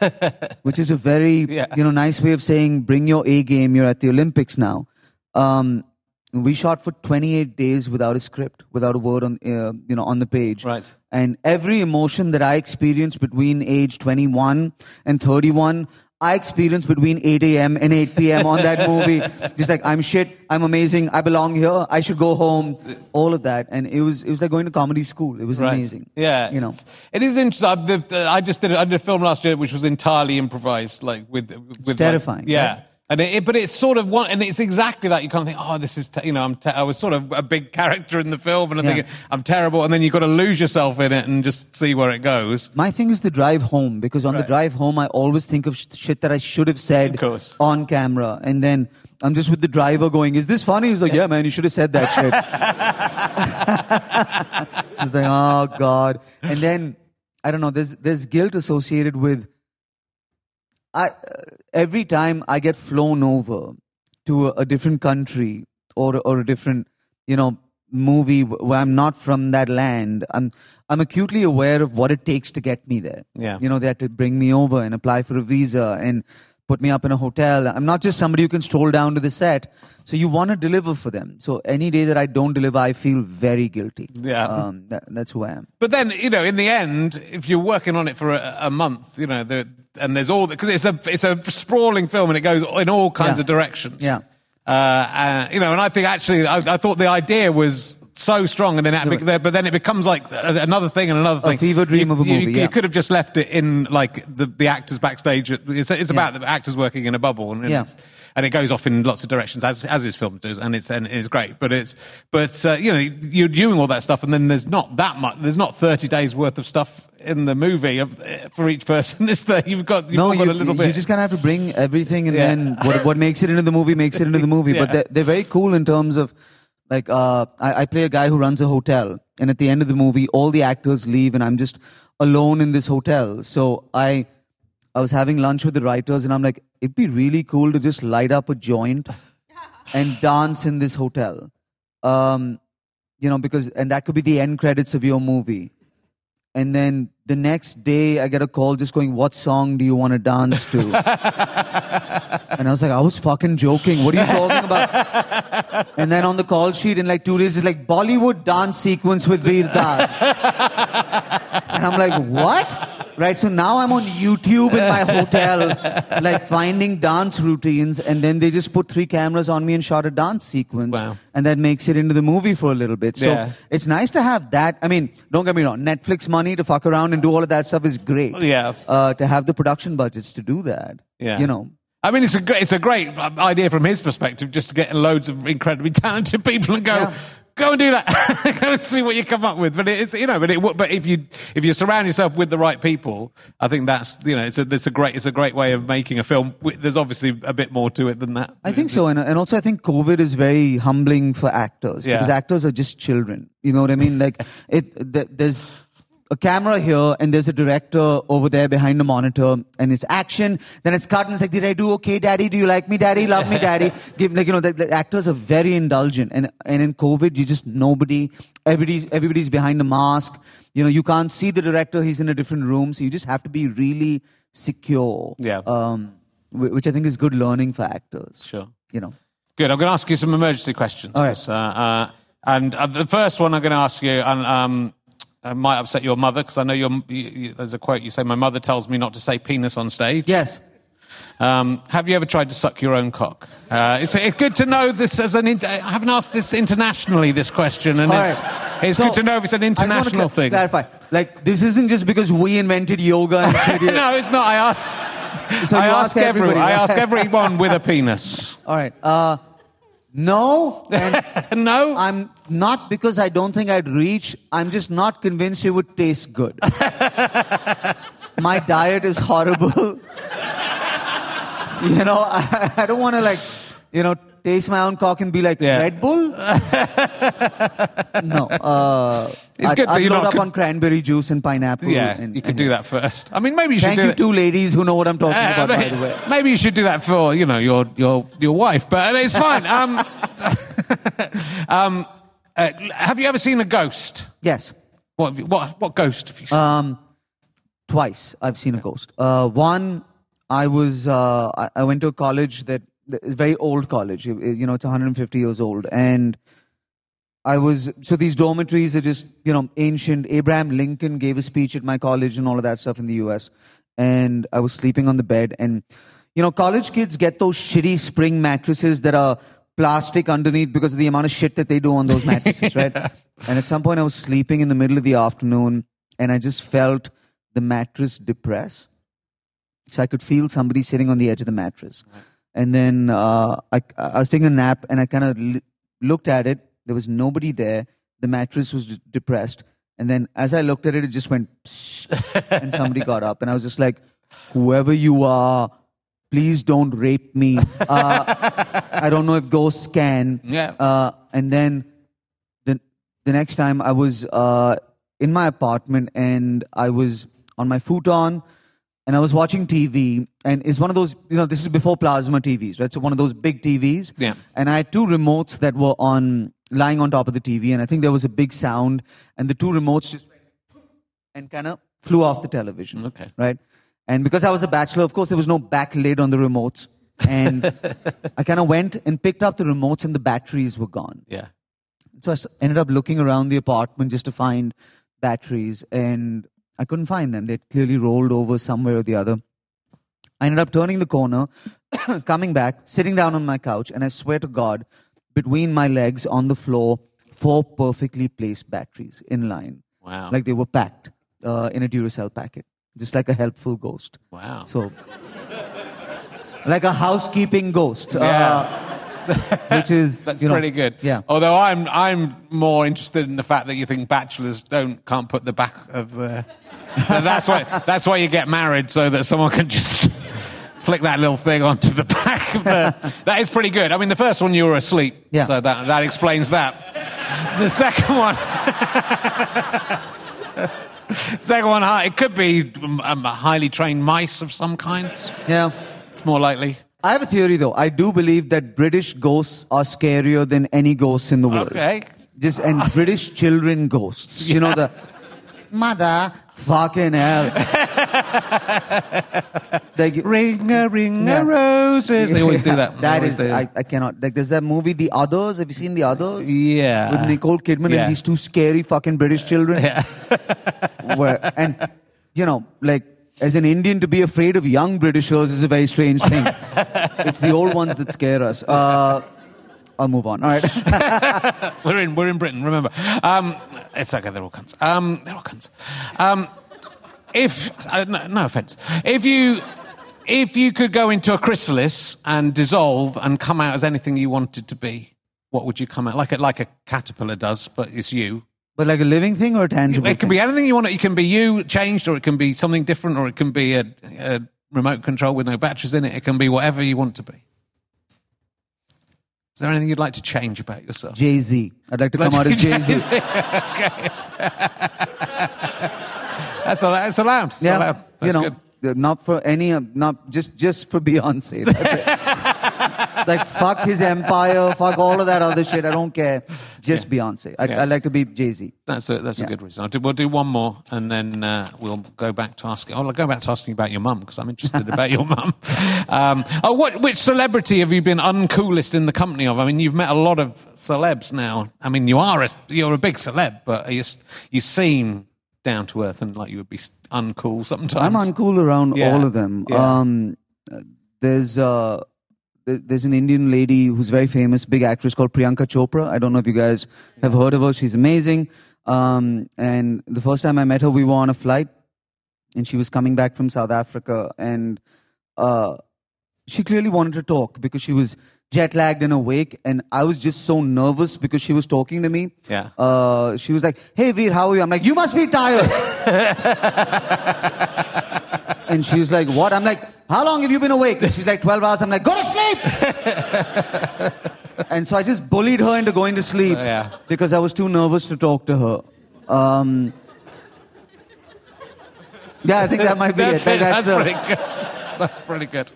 Speaker 3: Which is a very,
Speaker 1: Yeah.
Speaker 3: you know, nice way of saying, bring your A game. You're at the Olympics now. Um, we shot for 28 days without a script, without a word on, uh, you know, on the page.
Speaker 1: Right.
Speaker 3: And every emotion that I experienced between age 21 and 31, I experienced between 8 a.m. and 8 p.m. on that movie. Just like, I'm shit, I'm amazing, I belong here, I should go home, all of that. And it was, it was like going to comedy school. It was
Speaker 1: Right.
Speaker 3: amazing.
Speaker 1: Yeah,
Speaker 3: You know.
Speaker 1: it is interesting. I've- uh, I just did, a- I did a film last year which was entirely improvised, like with, with like-
Speaker 3: terrifying,
Speaker 1: yeah,
Speaker 3: right?
Speaker 1: And it, but it's sort of one, and it's exactly that. You kind of think, oh, this is, te- you know, I'm te- I was sort of a big character in the film, and I'm
Speaker 3: Yeah.
Speaker 1: thinking, I'm terrible. And then you've got to lose yourself in it and just see where it goes.
Speaker 3: My thing is the drive home because on the drive home, I always think of sh- shit that I should have said on camera. And then I'm just with the driver going, Is this funny? He's like, Yeah, man, you should have said that shit. He's like, Oh, God. And then, I don't know, there's, there's guilt associated with. I, uh, every time I get flown over to a, a different country or, or a different, you know, movie where I'm not from that land, I'm, I'm acutely aware of what it takes to get me there.
Speaker 1: Yeah.
Speaker 3: You know, they had to bring me over and apply for a visa and put me up in a hotel. I'm not just somebody who can stroll down to the set. So you want to deliver for them. So any day that I don't deliver, I feel very guilty.
Speaker 1: Yeah.
Speaker 3: Um, that, that's who I am.
Speaker 1: But then, you know, in the end, if you're working on it for a, a month, you know, the, and there's all because it's a it's a sprawling film and it goes in all kinds
Speaker 3: Yeah.
Speaker 1: of directions.
Speaker 3: Yeah.
Speaker 1: Uh, uh, you know, and I think actually, I, I thought the idea was so strong, and then it,
Speaker 3: Yeah.
Speaker 1: but then it becomes like another thing and another thing.
Speaker 3: A fever dream
Speaker 1: You-
Speaker 3: of a movie,
Speaker 1: You,
Speaker 3: yeah.
Speaker 1: could have just left it in like the the actors backstage. It's it's about the actors working in a bubble, and
Speaker 3: Yeah.
Speaker 1: and it goes off in lots of directions as as his film does, and it's and it's great. But it's but uh, you know you're doing all that stuff, and then there's not that much. There's not 30 days worth of stuff in the movie of, uh, for each person. Is there? You've got you've
Speaker 3: no,
Speaker 1: all got
Speaker 3: you,
Speaker 1: a little
Speaker 3: you
Speaker 1: bit.
Speaker 3: just kind of have to bring everything, and
Speaker 1: Yeah.
Speaker 3: then what, what makes it into the movie makes it into the movie.
Speaker 1: Yeah.
Speaker 3: But they're, they're very cool in terms of, like, uh, I, I play a guy who runs a hotel, and at the end of the movie, all the actors leave, and I'm just alone in this hotel. So I, I was having lunch with the writers, and I'm like, it'd be really cool to just light up a joint and dance in this hotel. Um, you know, because and that could be the end credits of your movie. And then the next day, I get a call just going, "What song do you want to dance to?" and I was like, "I was fucking joking. What are you talking about?" and then on the call sheet, in like two days, it's like Bollywood dance sequence with Veer Das. and I'm like, "What?" Right. So now I'm on YouTube in my hotel, like finding dance routines, and then they just put three cameras on me and shot a dance sequence,
Speaker 1: Wow.
Speaker 3: and that makes it into the movie for a little bit. So
Speaker 1: Yeah.
Speaker 3: it's nice to have that. I mean, don't get me wrong. Netflix money to fuck around and do all of that stuff is great.
Speaker 1: Yeah.
Speaker 3: Uh, to have the production budgets to do that.
Speaker 1: Yeah.
Speaker 3: You know.
Speaker 1: I mean, it's a great, it's a great uh, idea from his perspective, just to get loads of incredibly talented people and go,
Speaker 3: Yeah.
Speaker 1: Go and do that, go and see what you come up with. But it's, you know, but it, but if you if you surround yourself with the right people, I think that's you know, it's a it's a great it's a great way of making a film. There's obviously a bit more to it than that.
Speaker 3: I think so, and and also I think COVID is very humbling for actors
Speaker 1: Yeah.
Speaker 3: because actors are just children. You know what I mean? Like it, there's a camera here and there's a director over there behind the monitor and it's action. Then it's cut and it's like, did I do okay, daddy? Do you like me, daddy? Love me, daddy? Give like you know the, the actors are very indulgent and and in COVID you just nobody everybody's everybody's behind a mask. You know you can't see the director; he's in a different room, so you just have to be really secure.
Speaker 1: Yeah.
Speaker 3: Um, which I think is good learning for actors
Speaker 1: Sure.
Speaker 3: you know.
Speaker 1: Good. I'm going to ask you some emergency questions.
Speaker 3: All right.
Speaker 1: Uh, uh, and uh, the first one I'm going to ask you, and um, uh, might upset your mother because I know you're, you, you, there's a quote you say, "My mother tells me not to say penis on stage."
Speaker 3: Yes.
Speaker 1: Um, have you ever tried to suck your own cock? Uh, it's, it's good to know this as an. Inter- I haven't asked this internationally. This question, and
Speaker 3: All
Speaker 1: it's, it's
Speaker 3: So,
Speaker 1: good to know if it's an
Speaker 3: I just
Speaker 1: international thing.
Speaker 3: Clarify. Like this isn't just because we invented yoga and
Speaker 1: no, it's not. I ask.
Speaker 3: So
Speaker 1: I ask
Speaker 3: ask
Speaker 1: everyone.
Speaker 3: everybody,
Speaker 1: I ask everyone with a penis.
Speaker 3: All right. Uh, no. And
Speaker 1: no.
Speaker 3: I'm not because I don't think I'd reach. I'm just not convinced it would taste good. My diet is horrible. you know, I, I don't want to like, you know, taste my own cock and be like
Speaker 1: Yeah.
Speaker 3: Red Bull. no. Uh,
Speaker 1: It's
Speaker 3: I'd,
Speaker 1: good
Speaker 3: I'd
Speaker 1: you're
Speaker 3: load up
Speaker 1: con-
Speaker 3: on cranberry juice and pineapple.
Speaker 1: yeah,
Speaker 3: and-
Speaker 1: you could
Speaker 3: and-
Speaker 1: do that first. I mean, maybe you should
Speaker 3: Thank
Speaker 1: do
Speaker 3: you, two ladies who know what I'm talking
Speaker 1: Uh,
Speaker 3: about, by
Speaker 1: maybe,
Speaker 3: the way.
Speaker 1: maybe you should do that for you know your your your wife, but it's fine. Um, um, uh, have you ever seen a ghost?
Speaker 3: Yes.
Speaker 1: What you- what what ghost have you seen?
Speaker 3: Um, twice I've seen a ghost. Uh, one, I was uh, I, I went to a college that very old college. You know, it's 150 years old, and I was so these dormitories are just you know ancient. Abraham Lincoln gave a speech at my college and all of that stuff in the U.S. And I was sleeping on the bed, and you know, college kids get those shitty spring mattresses that are plastic underneath because of the amount of shit that they do on those mattresses, right? And at some point, I was sleeping in the middle of the afternoon, and I just felt the mattress depress. So I could feel somebody sitting on the edge of the mattress. And then uh, I, I was taking a nap, and I kind of l- looked at it. There was nobody there. The mattress was d- depressed, and then as I looked at it, it just went, and somebody got up, and I was just like, "Whoever you are." Please don't rape me. Uh, I don't know if ghosts can.
Speaker 1: Yeah.
Speaker 3: Uh, and then the the next time I was uh, in my apartment and I was on my futon and I was watching TV and it's one of those you know this is before plasma TVs right so one of those big TVs
Speaker 1: Yeah.
Speaker 3: and I had two remotes that were on lying on top of the TV and I think there was a big sound and the two remotes just went and kind of flew off the television
Speaker 1: Okay.
Speaker 3: right and because I was a bachelor of course there was no back lid on the remotes and I kind of went and picked up the remotes and the batteries were gone
Speaker 1: Yeah.
Speaker 3: so I ended up looking around the apartment just to find batteries, and I couldn't find them. They'd clearly rolled over somewhere or the other. I ended up turning the corner, coming back, sitting down on my couch, and I swear to God, between my legs on the floor, four perfectly placed batteries in line.
Speaker 1: Wow.
Speaker 3: Like they were packed uh, in a Duracell packet, just like a helpful ghost.
Speaker 1: wow.
Speaker 3: So, like a housekeeping ghost.
Speaker 1: Yeah.
Speaker 3: Uh, which is
Speaker 1: That's
Speaker 3: you know,
Speaker 1: pretty good.
Speaker 3: Yeah.
Speaker 1: Although I'm I'm more interested in the fact that you think bachelors don't can't put the back of the. that's why that's why you get married so that someone can just flick that little thing onto the back of the. That is pretty good. I mean, the first one you were asleep.
Speaker 3: Yeah.
Speaker 1: So that that explains that. The second one. second one, it could be um, highly trained mice of some kind.
Speaker 3: Yeah.
Speaker 1: It's more likely.
Speaker 3: I have a theory though. I do believe that British ghosts are scarier than any ghosts in the world.
Speaker 1: Okay.
Speaker 3: Just and British children ghosts. You know the mother fucking hell. like,
Speaker 1: Ring a ring
Speaker 3: Yeah.
Speaker 1: a roses. They always do that. They
Speaker 3: that
Speaker 1: always
Speaker 3: is
Speaker 1: do
Speaker 3: I, I cannot like there's that movie The Others. Have you seen The Others?
Speaker 1: Yeah.
Speaker 3: With Nicole Kidman
Speaker 1: Yeah.
Speaker 3: and these two scary fucking British children.
Speaker 1: Yeah.
Speaker 3: Where, and you know, like as an Indian to be afraid of young Britishers is a very strange thing. it's the old ones that scare us. Uh, I'll move on. All right.
Speaker 1: We're in, we're in Britain, remember. Um, it's okay, they're all cunts. Um, they're all cunts. Um, if, uh, no, no offense. If you, if you could go into a chrysalis and dissolve and come out as anything you wanted to be, what would you come out? Like a, like a caterpillar does, but it's you.
Speaker 3: But like a living thing or a tangible
Speaker 1: It can be anything you want. It can be you changed, or it can be something different, or it can be a, a remote control with no batteries in it. It can be whatever you want to be. Is there anything you'd like to change about yourself?
Speaker 3: Jay Z. I'd like to come out as Jay Z.
Speaker 1: okay. that's, al- that's allowed. It's
Speaker 3: Yeah,
Speaker 1: allowed. That's
Speaker 3: you know,
Speaker 1: good.
Speaker 3: not for any, not just just for Beyonce. Like fuck his empire, fuck all of that other shit. I don't care. Just Beyonce. I'd,
Speaker 1: Yeah.
Speaker 3: I'd like to be Jay Z.
Speaker 1: That's a, that's a good reason. I'll do, we'll do one more, and then uh, we'll go back to asking. I'll go back to asking about your mum because I'm interested about your mum. Um, oh, what? Which celebrity have you been uncoolest in the company of? I mean, you've met a lot of celebs now. I mean, you are a, you're a big celeb, but you you seem down to earth and like you would be uncool sometimes.
Speaker 3: I'm uncool around
Speaker 1: Yeah.
Speaker 3: all of them.
Speaker 1: Yeah.
Speaker 3: Um, there's uh, there's an Indian lady who's very famous, big actress called Priyanka Chopra. I don't know if you guys have heard of her. She's amazing. Um, and the first time I met her, we were on a flight, and she was coming back from South Africa, and uh, she clearly wanted to talk because she was jet lagged and awake, and I was just so nervous because she was talking to me.
Speaker 1: Yeah.
Speaker 3: Uh, she was like, "Hey Veer, how are you?" I'm like, "You must be tired." And she was like, What? I'm like, How long have you been awake? And she's like, 12 hours. I'm like, Go to sleep! and so I just bullied her into going to sleep
Speaker 1: Yeah.
Speaker 3: because I was too nervous to talk to her. Um, yeah, I think that might be
Speaker 1: That's
Speaker 3: it.
Speaker 1: it. That's,
Speaker 3: uh,
Speaker 1: pretty good. That's pretty good.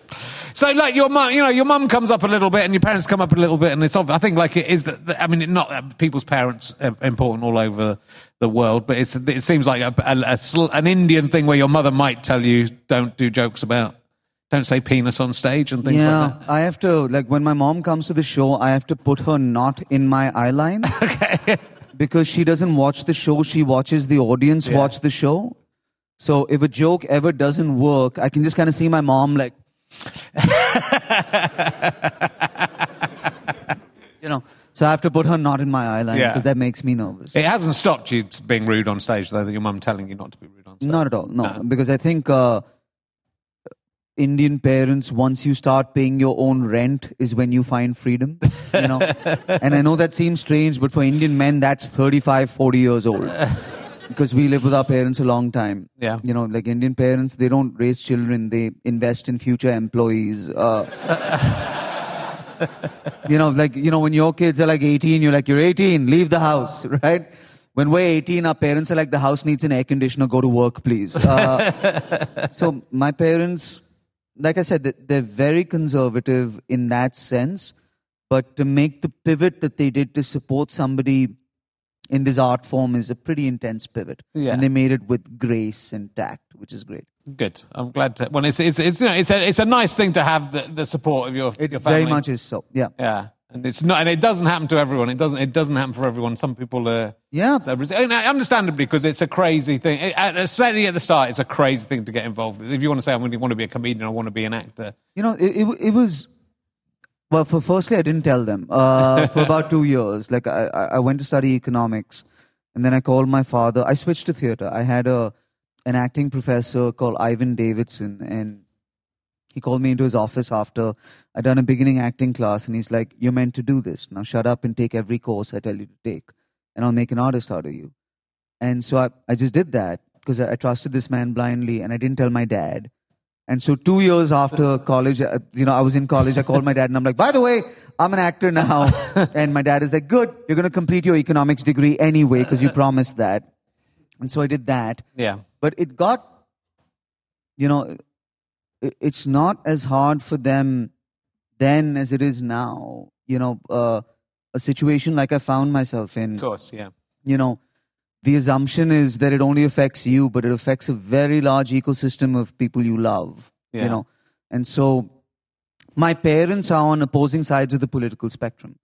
Speaker 1: So, like your mum, you know, your mum comes up a little bit, and your parents come up a little bit, and it's. obv- I think like it is that. I mean, not that people's parents are important all over the world, but it's. It seems like a, a- a sl- an Indian thing where your mother might tell you, "Don't do jokes about, don't say penis on stage and things
Speaker 3: yeah,
Speaker 1: like that."
Speaker 3: I have to, like, when my mom comes to the show, I have to put her not in my eye line.
Speaker 1: Okay.
Speaker 3: because she doesn't watch the show, she watches the audience
Speaker 1: Yeah.
Speaker 3: watch the show. So if a joke ever doesn't work, I can just kind of see my mom like, you know. So I have to put her not in my eye line
Speaker 1: Yeah.
Speaker 3: because that makes me nervous.
Speaker 1: It hasn't stopped you being rude on stage, though. That your mum telling you not to be rude on stage.
Speaker 3: Not at all. No,
Speaker 1: No.
Speaker 3: because I think uh, Indian parents, once you start paying your own rent, is when you find freedom. You know, and I know that seems strange, but for Indian men, that's 35, 40 years old. Because we live with our parents a long time.
Speaker 1: Yeah.
Speaker 3: You know, like Indian parents, they don't raise children; they invest in future employees. Uh, you know, like you know, when your kids are like 18, you're like, you're 18, leave the house, right? When we're 18, our parents are like, the house needs an air conditioner, go to work, please. Uh, so my parents, like I said, they- they're very conservative in that sense. But to make the pivot that they did to support somebody in this art form is a pretty intense pivot.
Speaker 1: Yeah.
Speaker 3: And they made it with grace and tact, which is great.
Speaker 1: Good. I'm glad to. Well, it's it's it's you know it's a it's a nice thing to have the, the support of your
Speaker 3: It
Speaker 1: your family.
Speaker 3: very much is so. Yeah.
Speaker 1: Yeah, and it's not, and it doesn't happen to everyone. It doesn't. It doesn't happen for everyone. Some people are.
Speaker 3: Yeah.
Speaker 1: And uh, understandably, because it's a crazy thing, It- at- uh, especially at the start, it's a crazy thing to get involved with. If you want to say, I really want to be a comedian, I want to be an actor.
Speaker 3: You know, it, it, it was. Well, for firstly, I didn't tell them uh, for about two years. Like I, I went to study economics, and then I called my father. I switched to theater. I had a an acting professor called Ivan Davidson, and he called me into his office after I'd done a beginning acting class, and he's like, "You're meant to do this. Now shut up and take every course I tell you to take, and I'll make an artist out of you." And so I, I just did that because I, I trusted this man blindly, and I didn't tell my dad. And so two years after college, uh, you know, I was in college. I called my dad and I'm like, by the way, I'm an actor now. and my dad is like, good, you're going to complete your economics degree anyway because you promised that. And so I did that.
Speaker 1: Yeah.
Speaker 3: But it got, you know, it's not as hard for them then as it is now. You know, uh, a situation like I found myself in
Speaker 1: Of course. Yeah.
Speaker 3: you know, the assumption is that it only affects you, but it affects a very large ecosystem of people you love.
Speaker 1: Yeah.
Speaker 3: You know, and so my parents are on opposing sides of the political spectrum.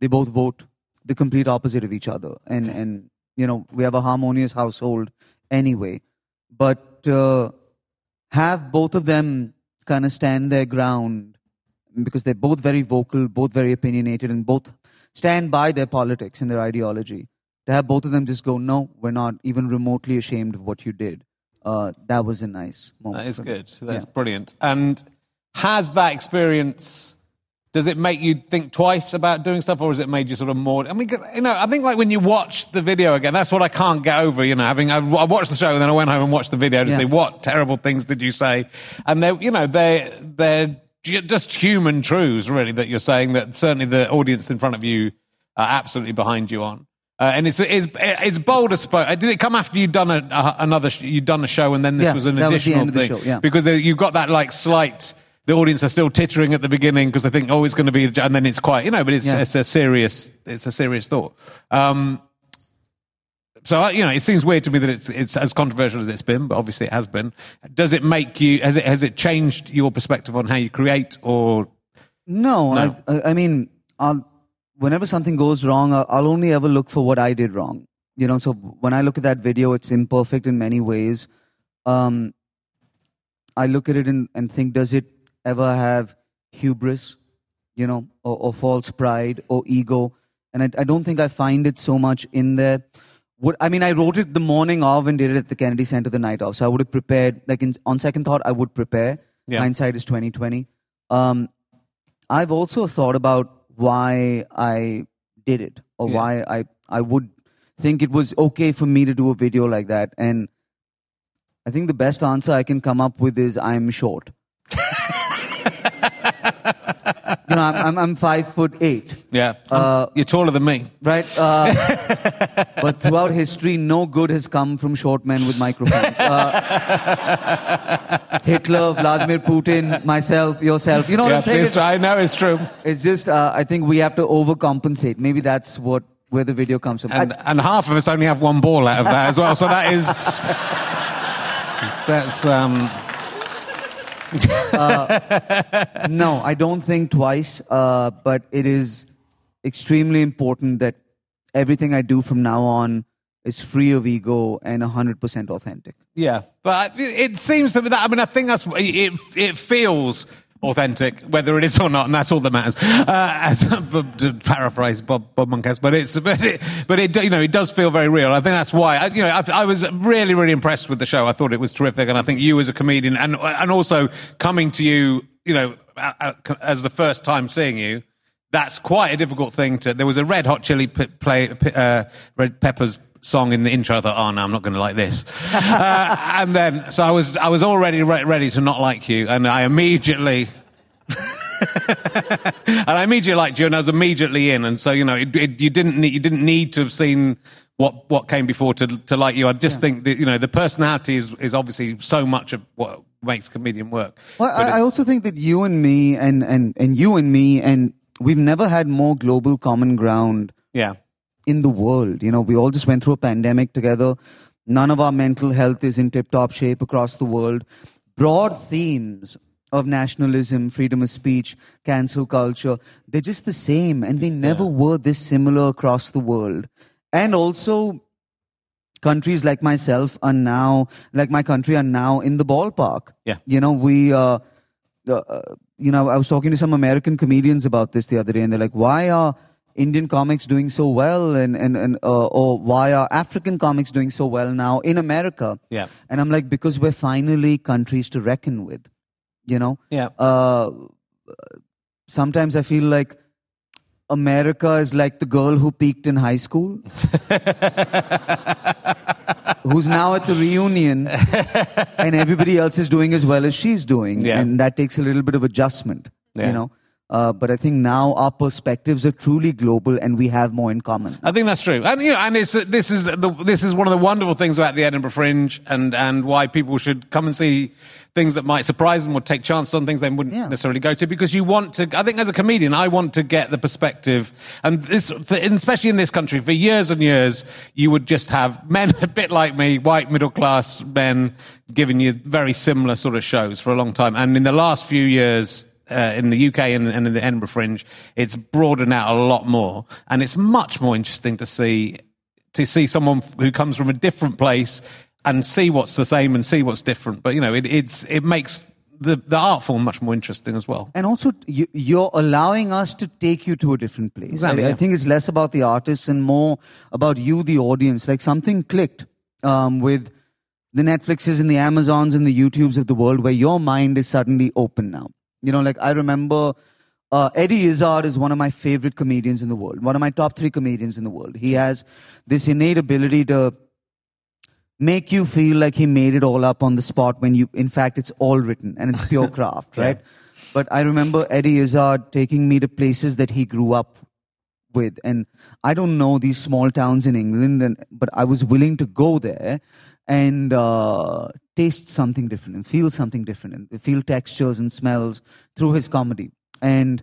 Speaker 3: They both vote the complete opposite of each other, and and you know we have a harmonious household anyway. But uh, have both of them kind of stand their ground because they're both very vocal, both very opinionated, and both stand by their politics and their ideology. To have both of them just go, no, we're not even remotely ashamed of what you did. Uh, that was a nice moment.
Speaker 1: That is good. That's
Speaker 3: Yeah.
Speaker 1: brilliant. And has that experience? Does it make you think twice about doing stuff, or has it made you sort of more? I mean, you know, I think like when you watch the video again, that's what I can't get over. You know, having I, I watched the show and then I went home and watched the video to
Speaker 3: Yeah.
Speaker 1: see what terrible things did you say, and they, you know, they they're just human truths, really, that you're saying that certainly the audience in front of you are absolutely behind you on. Uh, and it's, it's it's bold. Did it come after you'd done a, a, another sh- you'd done a show and then this
Speaker 3: Yeah,
Speaker 1: was an
Speaker 3: was
Speaker 1: additional
Speaker 3: the
Speaker 1: thing?
Speaker 3: show, yeah.
Speaker 1: Because you've got that like slight. The audience are still tittering at the beginning because they think, oh, it's going to be, and then it's quite, you know. But it's
Speaker 3: Yeah.
Speaker 1: it's a serious it's a serious thought. Um, so uh, you know, it seems weird to me that it's it's as controversial as it's been, but obviously it has been. Does it make you? Has it has it changed your perspective on how you create? Or
Speaker 3: No,
Speaker 1: No.
Speaker 3: I, I I mean, I'll, whenever something goes wrong, I'll, I'll only ever look for what I did wrong. You know, so when I look at that video, it's imperfect in many ways. Um, I look at it and, and think, does it ever have hubris, you know, or, or false pride or ego? And I, I don't think I find it so much in there. What, I mean, I wrote it the morning of and did it at the Kennedy Center the night of. So I would have prepared, like in, on second thought, I would prepare.
Speaker 1: Yeah.
Speaker 3: Hindsight is 2020. Um, I've also thought about why I did it or
Speaker 1: Yeah.
Speaker 3: why I, I would think it was okay for me to do a video like that. And I think the best answer I can come up with is I'm short. know, I'm, I'm, I'm five foot eight,
Speaker 1: yeah,
Speaker 3: Uh,
Speaker 1: you're taller than me.
Speaker 3: right? Uh, but throughout history, no good has come from short men with microphones. Uh, Hitler, Vladimir Putin, myself, yourself. You know what I'm saying? It's-
Speaker 1: I know it's true.
Speaker 3: It's just, uh, I think we have to overcompensate. Maybe that's what where the video comes from.
Speaker 1: And,
Speaker 3: I-
Speaker 1: and half of us only have one ball out of that as well. So that is that's um,
Speaker 3: no, I don't think twice, uh, but it is extremely important that everything I do from now on is free of ego and 100% authentic.
Speaker 1: Yeah, but it it seems to me that I mean I think that's it. It feels authentic, whether it is or not, and that's all that matters. Uh, as to paraphrase Bob, Bob Monkhouse, but it's but it, but it you know it does feel very real. I think that's why I, you know I, I was really really impressed with the show. I thought it was terrific, and I think you as a comedian and and also coming to you, you know, as the first time seeing you. That's quite a difficult thing to. There was a Red Hot Chili play, uh, Red Peppers song in the intro. I thought, oh no, I'm not going to like this. uh, and then, so I was, I was already re- ready to not like you, and I immediately. and I immediately liked you, and I was immediately in. And so, you know, it, it, you didn't need, you didn't need to have seen what what came before to to like you. I just yeah. think that you know the personality is is obviously so much of what makes comedian work.
Speaker 3: Well, I, I, also think that you and me, and and and you and me, and we've never had more global common ground.
Speaker 1: Yeah
Speaker 3: in the world. You know, we all just went through a pandemic together. None of our mental health is in tip top shape across the world. Broad themes of nationalism, freedom of speech, cancel culture, they're just the same and they never yeah. were this similar across the world. And also, countries like myself are now, like my country, are now in the ballpark.
Speaker 1: Yeah.
Speaker 3: You know, we, uh, uh, you know, I was talking to some American comedians about this the other day and they're like, why are Indian comics doing so well, and and, and uh, or why are African comics doing so well now in America?
Speaker 1: Yeah,
Speaker 3: and I'm like because we're finally countries to reckon with, you know.
Speaker 1: Yeah.
Speaker 3: Uh, sometimes I feel like America is like the girl who peaked in high school. who's now at the reunion and everybody else is doing as well as she's doing
Speaker 1: yeah.
Speaker 3: and that takes a little bit of adjustment yeah. you know uh, but I think now our perspectives are truly global, and we have more in common.
Speaker 1: I think that's true, and you know, and it's, this is the, this is one of the wonderful things about the Edinburgh Fringe, and and why people should come and see things that might surprise them or take chances on things they wouldn't yeah. necessarily go to because you want to i think as a comedian i want to get the perspective and this for, especially in this country for years and years you would just have men a bit like me white middle class men giving you very similar sort of shows for a long time and in the last few years uh, in the UK and, and in the Edinburgh Fringe, it's broadened out a lot more, and it's much more interesting to see to see someone who comes from a different place and see what's the same and see what's different. But you know, it, it's it makes the, the art form much more interesting as well.
Speaker 3: And also, you, are allowing us to take you to a different place.
Speaker 1: Exactly, I,
Speaker 3: yeah. I, think it's less about the artists and more about you, the audience. Like something clicked um, with the Netflixes and the Amazons and the YouTubes of the world where your mind is suddenly open now. You know, like I remember uh, Eddie Izzard is one of my favorite comedians in the world, one of my top three comedians in the world. He has this innate ability to make you feel like he made it all up on the spot when you, in fact, it's all written and it's pure craft, right? Yeah. But I remember Eddie Izzard taking me to places that he grew up with. And I don't know these small towns in England, and, but I was willing to go there and uh, taste something different and feel something different and feel textures and smells through his comedy. And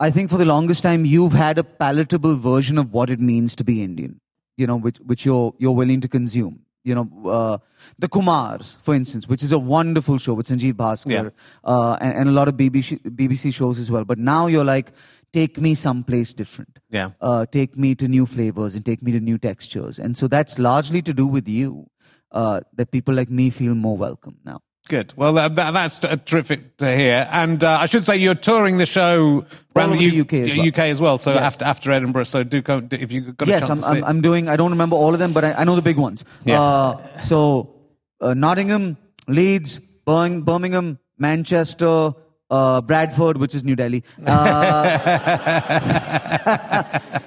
Speaker 3: I think for the longest time, you've had a palatable version of what it means to be Indian, you know, which, which you're, you're willing to consume. You know, uh, the Kumars, for instance, which is a wonderful show with Sanjeev Bhaskar yeah. uh, and, and, a lot of BBC, BBC shows as well. But now you're like, take me someplace different.
Speaker 1: Yeah.
Speaker 3: Uh, take me to new flavors and take me to new textures. And so that's largely to do with you, uh, that people like me feel more welcome now.
Speaker 1: Good. Well, that, that's terrific to hear. And uh, I should say you're touring the show around the,
Speaker 3: U- UK, as well.
Speaker 1: UK as well. So yeah. after after Edinburgh, so do come if you got a
Speaker 3: yes,
Speaker 1: chance
Speaker 3: I'm. I'm, I'm, doing. I don't remember all of them, but I, I know the big ones.
Speaker 1: Yeah. Uh,
Speaker 3: so uh, Nottingham, Leeds, Birmingham, Manchester, uh, Bradford, which is New Delhi, uh,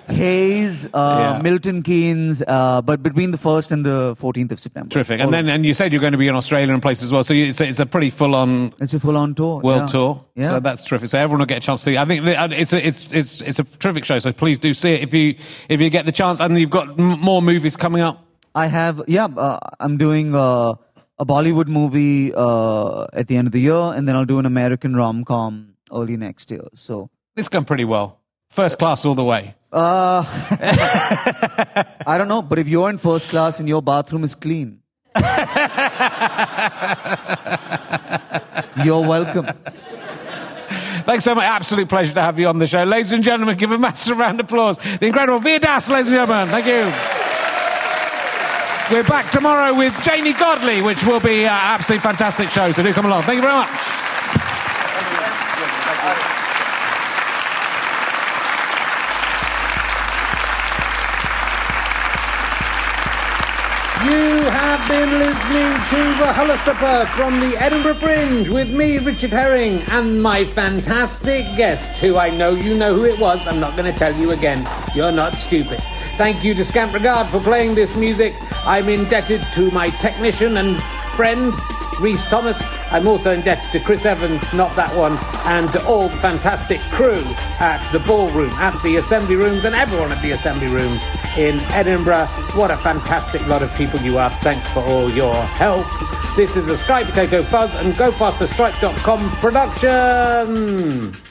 Speaker 3: Hayes, uh, yeah. Milton Keynes, uh, but between the 1st and the 14th of September.
Speaker 1: Terrific. And then, and you said you're going to be in Australia and places as well. So you, it's, a, it's a pretty full on.
Speaker 3: It's a full on tour.
Speaker 1: World
Speaker 3: yeah.
Speaker 1: tour.
Speaker 3: Yeah.
Speaker 1: So that's terrific. So everyone will get a chance to see. I think it's a, it's, it's, it's a terrific show. So please do see it if you, if you get the chance. And you've got m- more movies coming up.
Speaker 3: I have, yeah, uh, I'm doing, uh, a Bollywood movie uh, at the end of the year, and then I'll do an American rom com early next year. So
Speaker 1: this gone pretty well. First class all the way.
Speaker 3: Uh, I don't know, but if you're in first class and your bathroom is clean, you're welcome.
Speaker 1: Thanks so much. Absolute pleasure to have you on the show. Ladies and gentlemen, give a massive round of applause. The incredible Veer Das, ladies and gentlemen. Thank you. We're back tomorrow with Janey Godley, which will be an absolutely fantastic show. So do come along. Thank you very much. You have been listening to the Hollister from the Edinburgh Fringe with me, Richard Herring, and my fantastic guest, who I know you know who it was. I'm not going to tell you again. You're not stupid. Thank you to Scamp Regard for playing this music. I'm indebted to my technician and friend, Reese Thomas. I'm also indebted to Chris Evans, not that one, and to all the fantastic crew at the ballroom, at the assembly rooms, and everyone at the assembly rooms in Edinburgh. What a fantastic lot of people you are. Thanks for all your help. This is a Sky Potato Fuzz and GoFasterStripe.com production.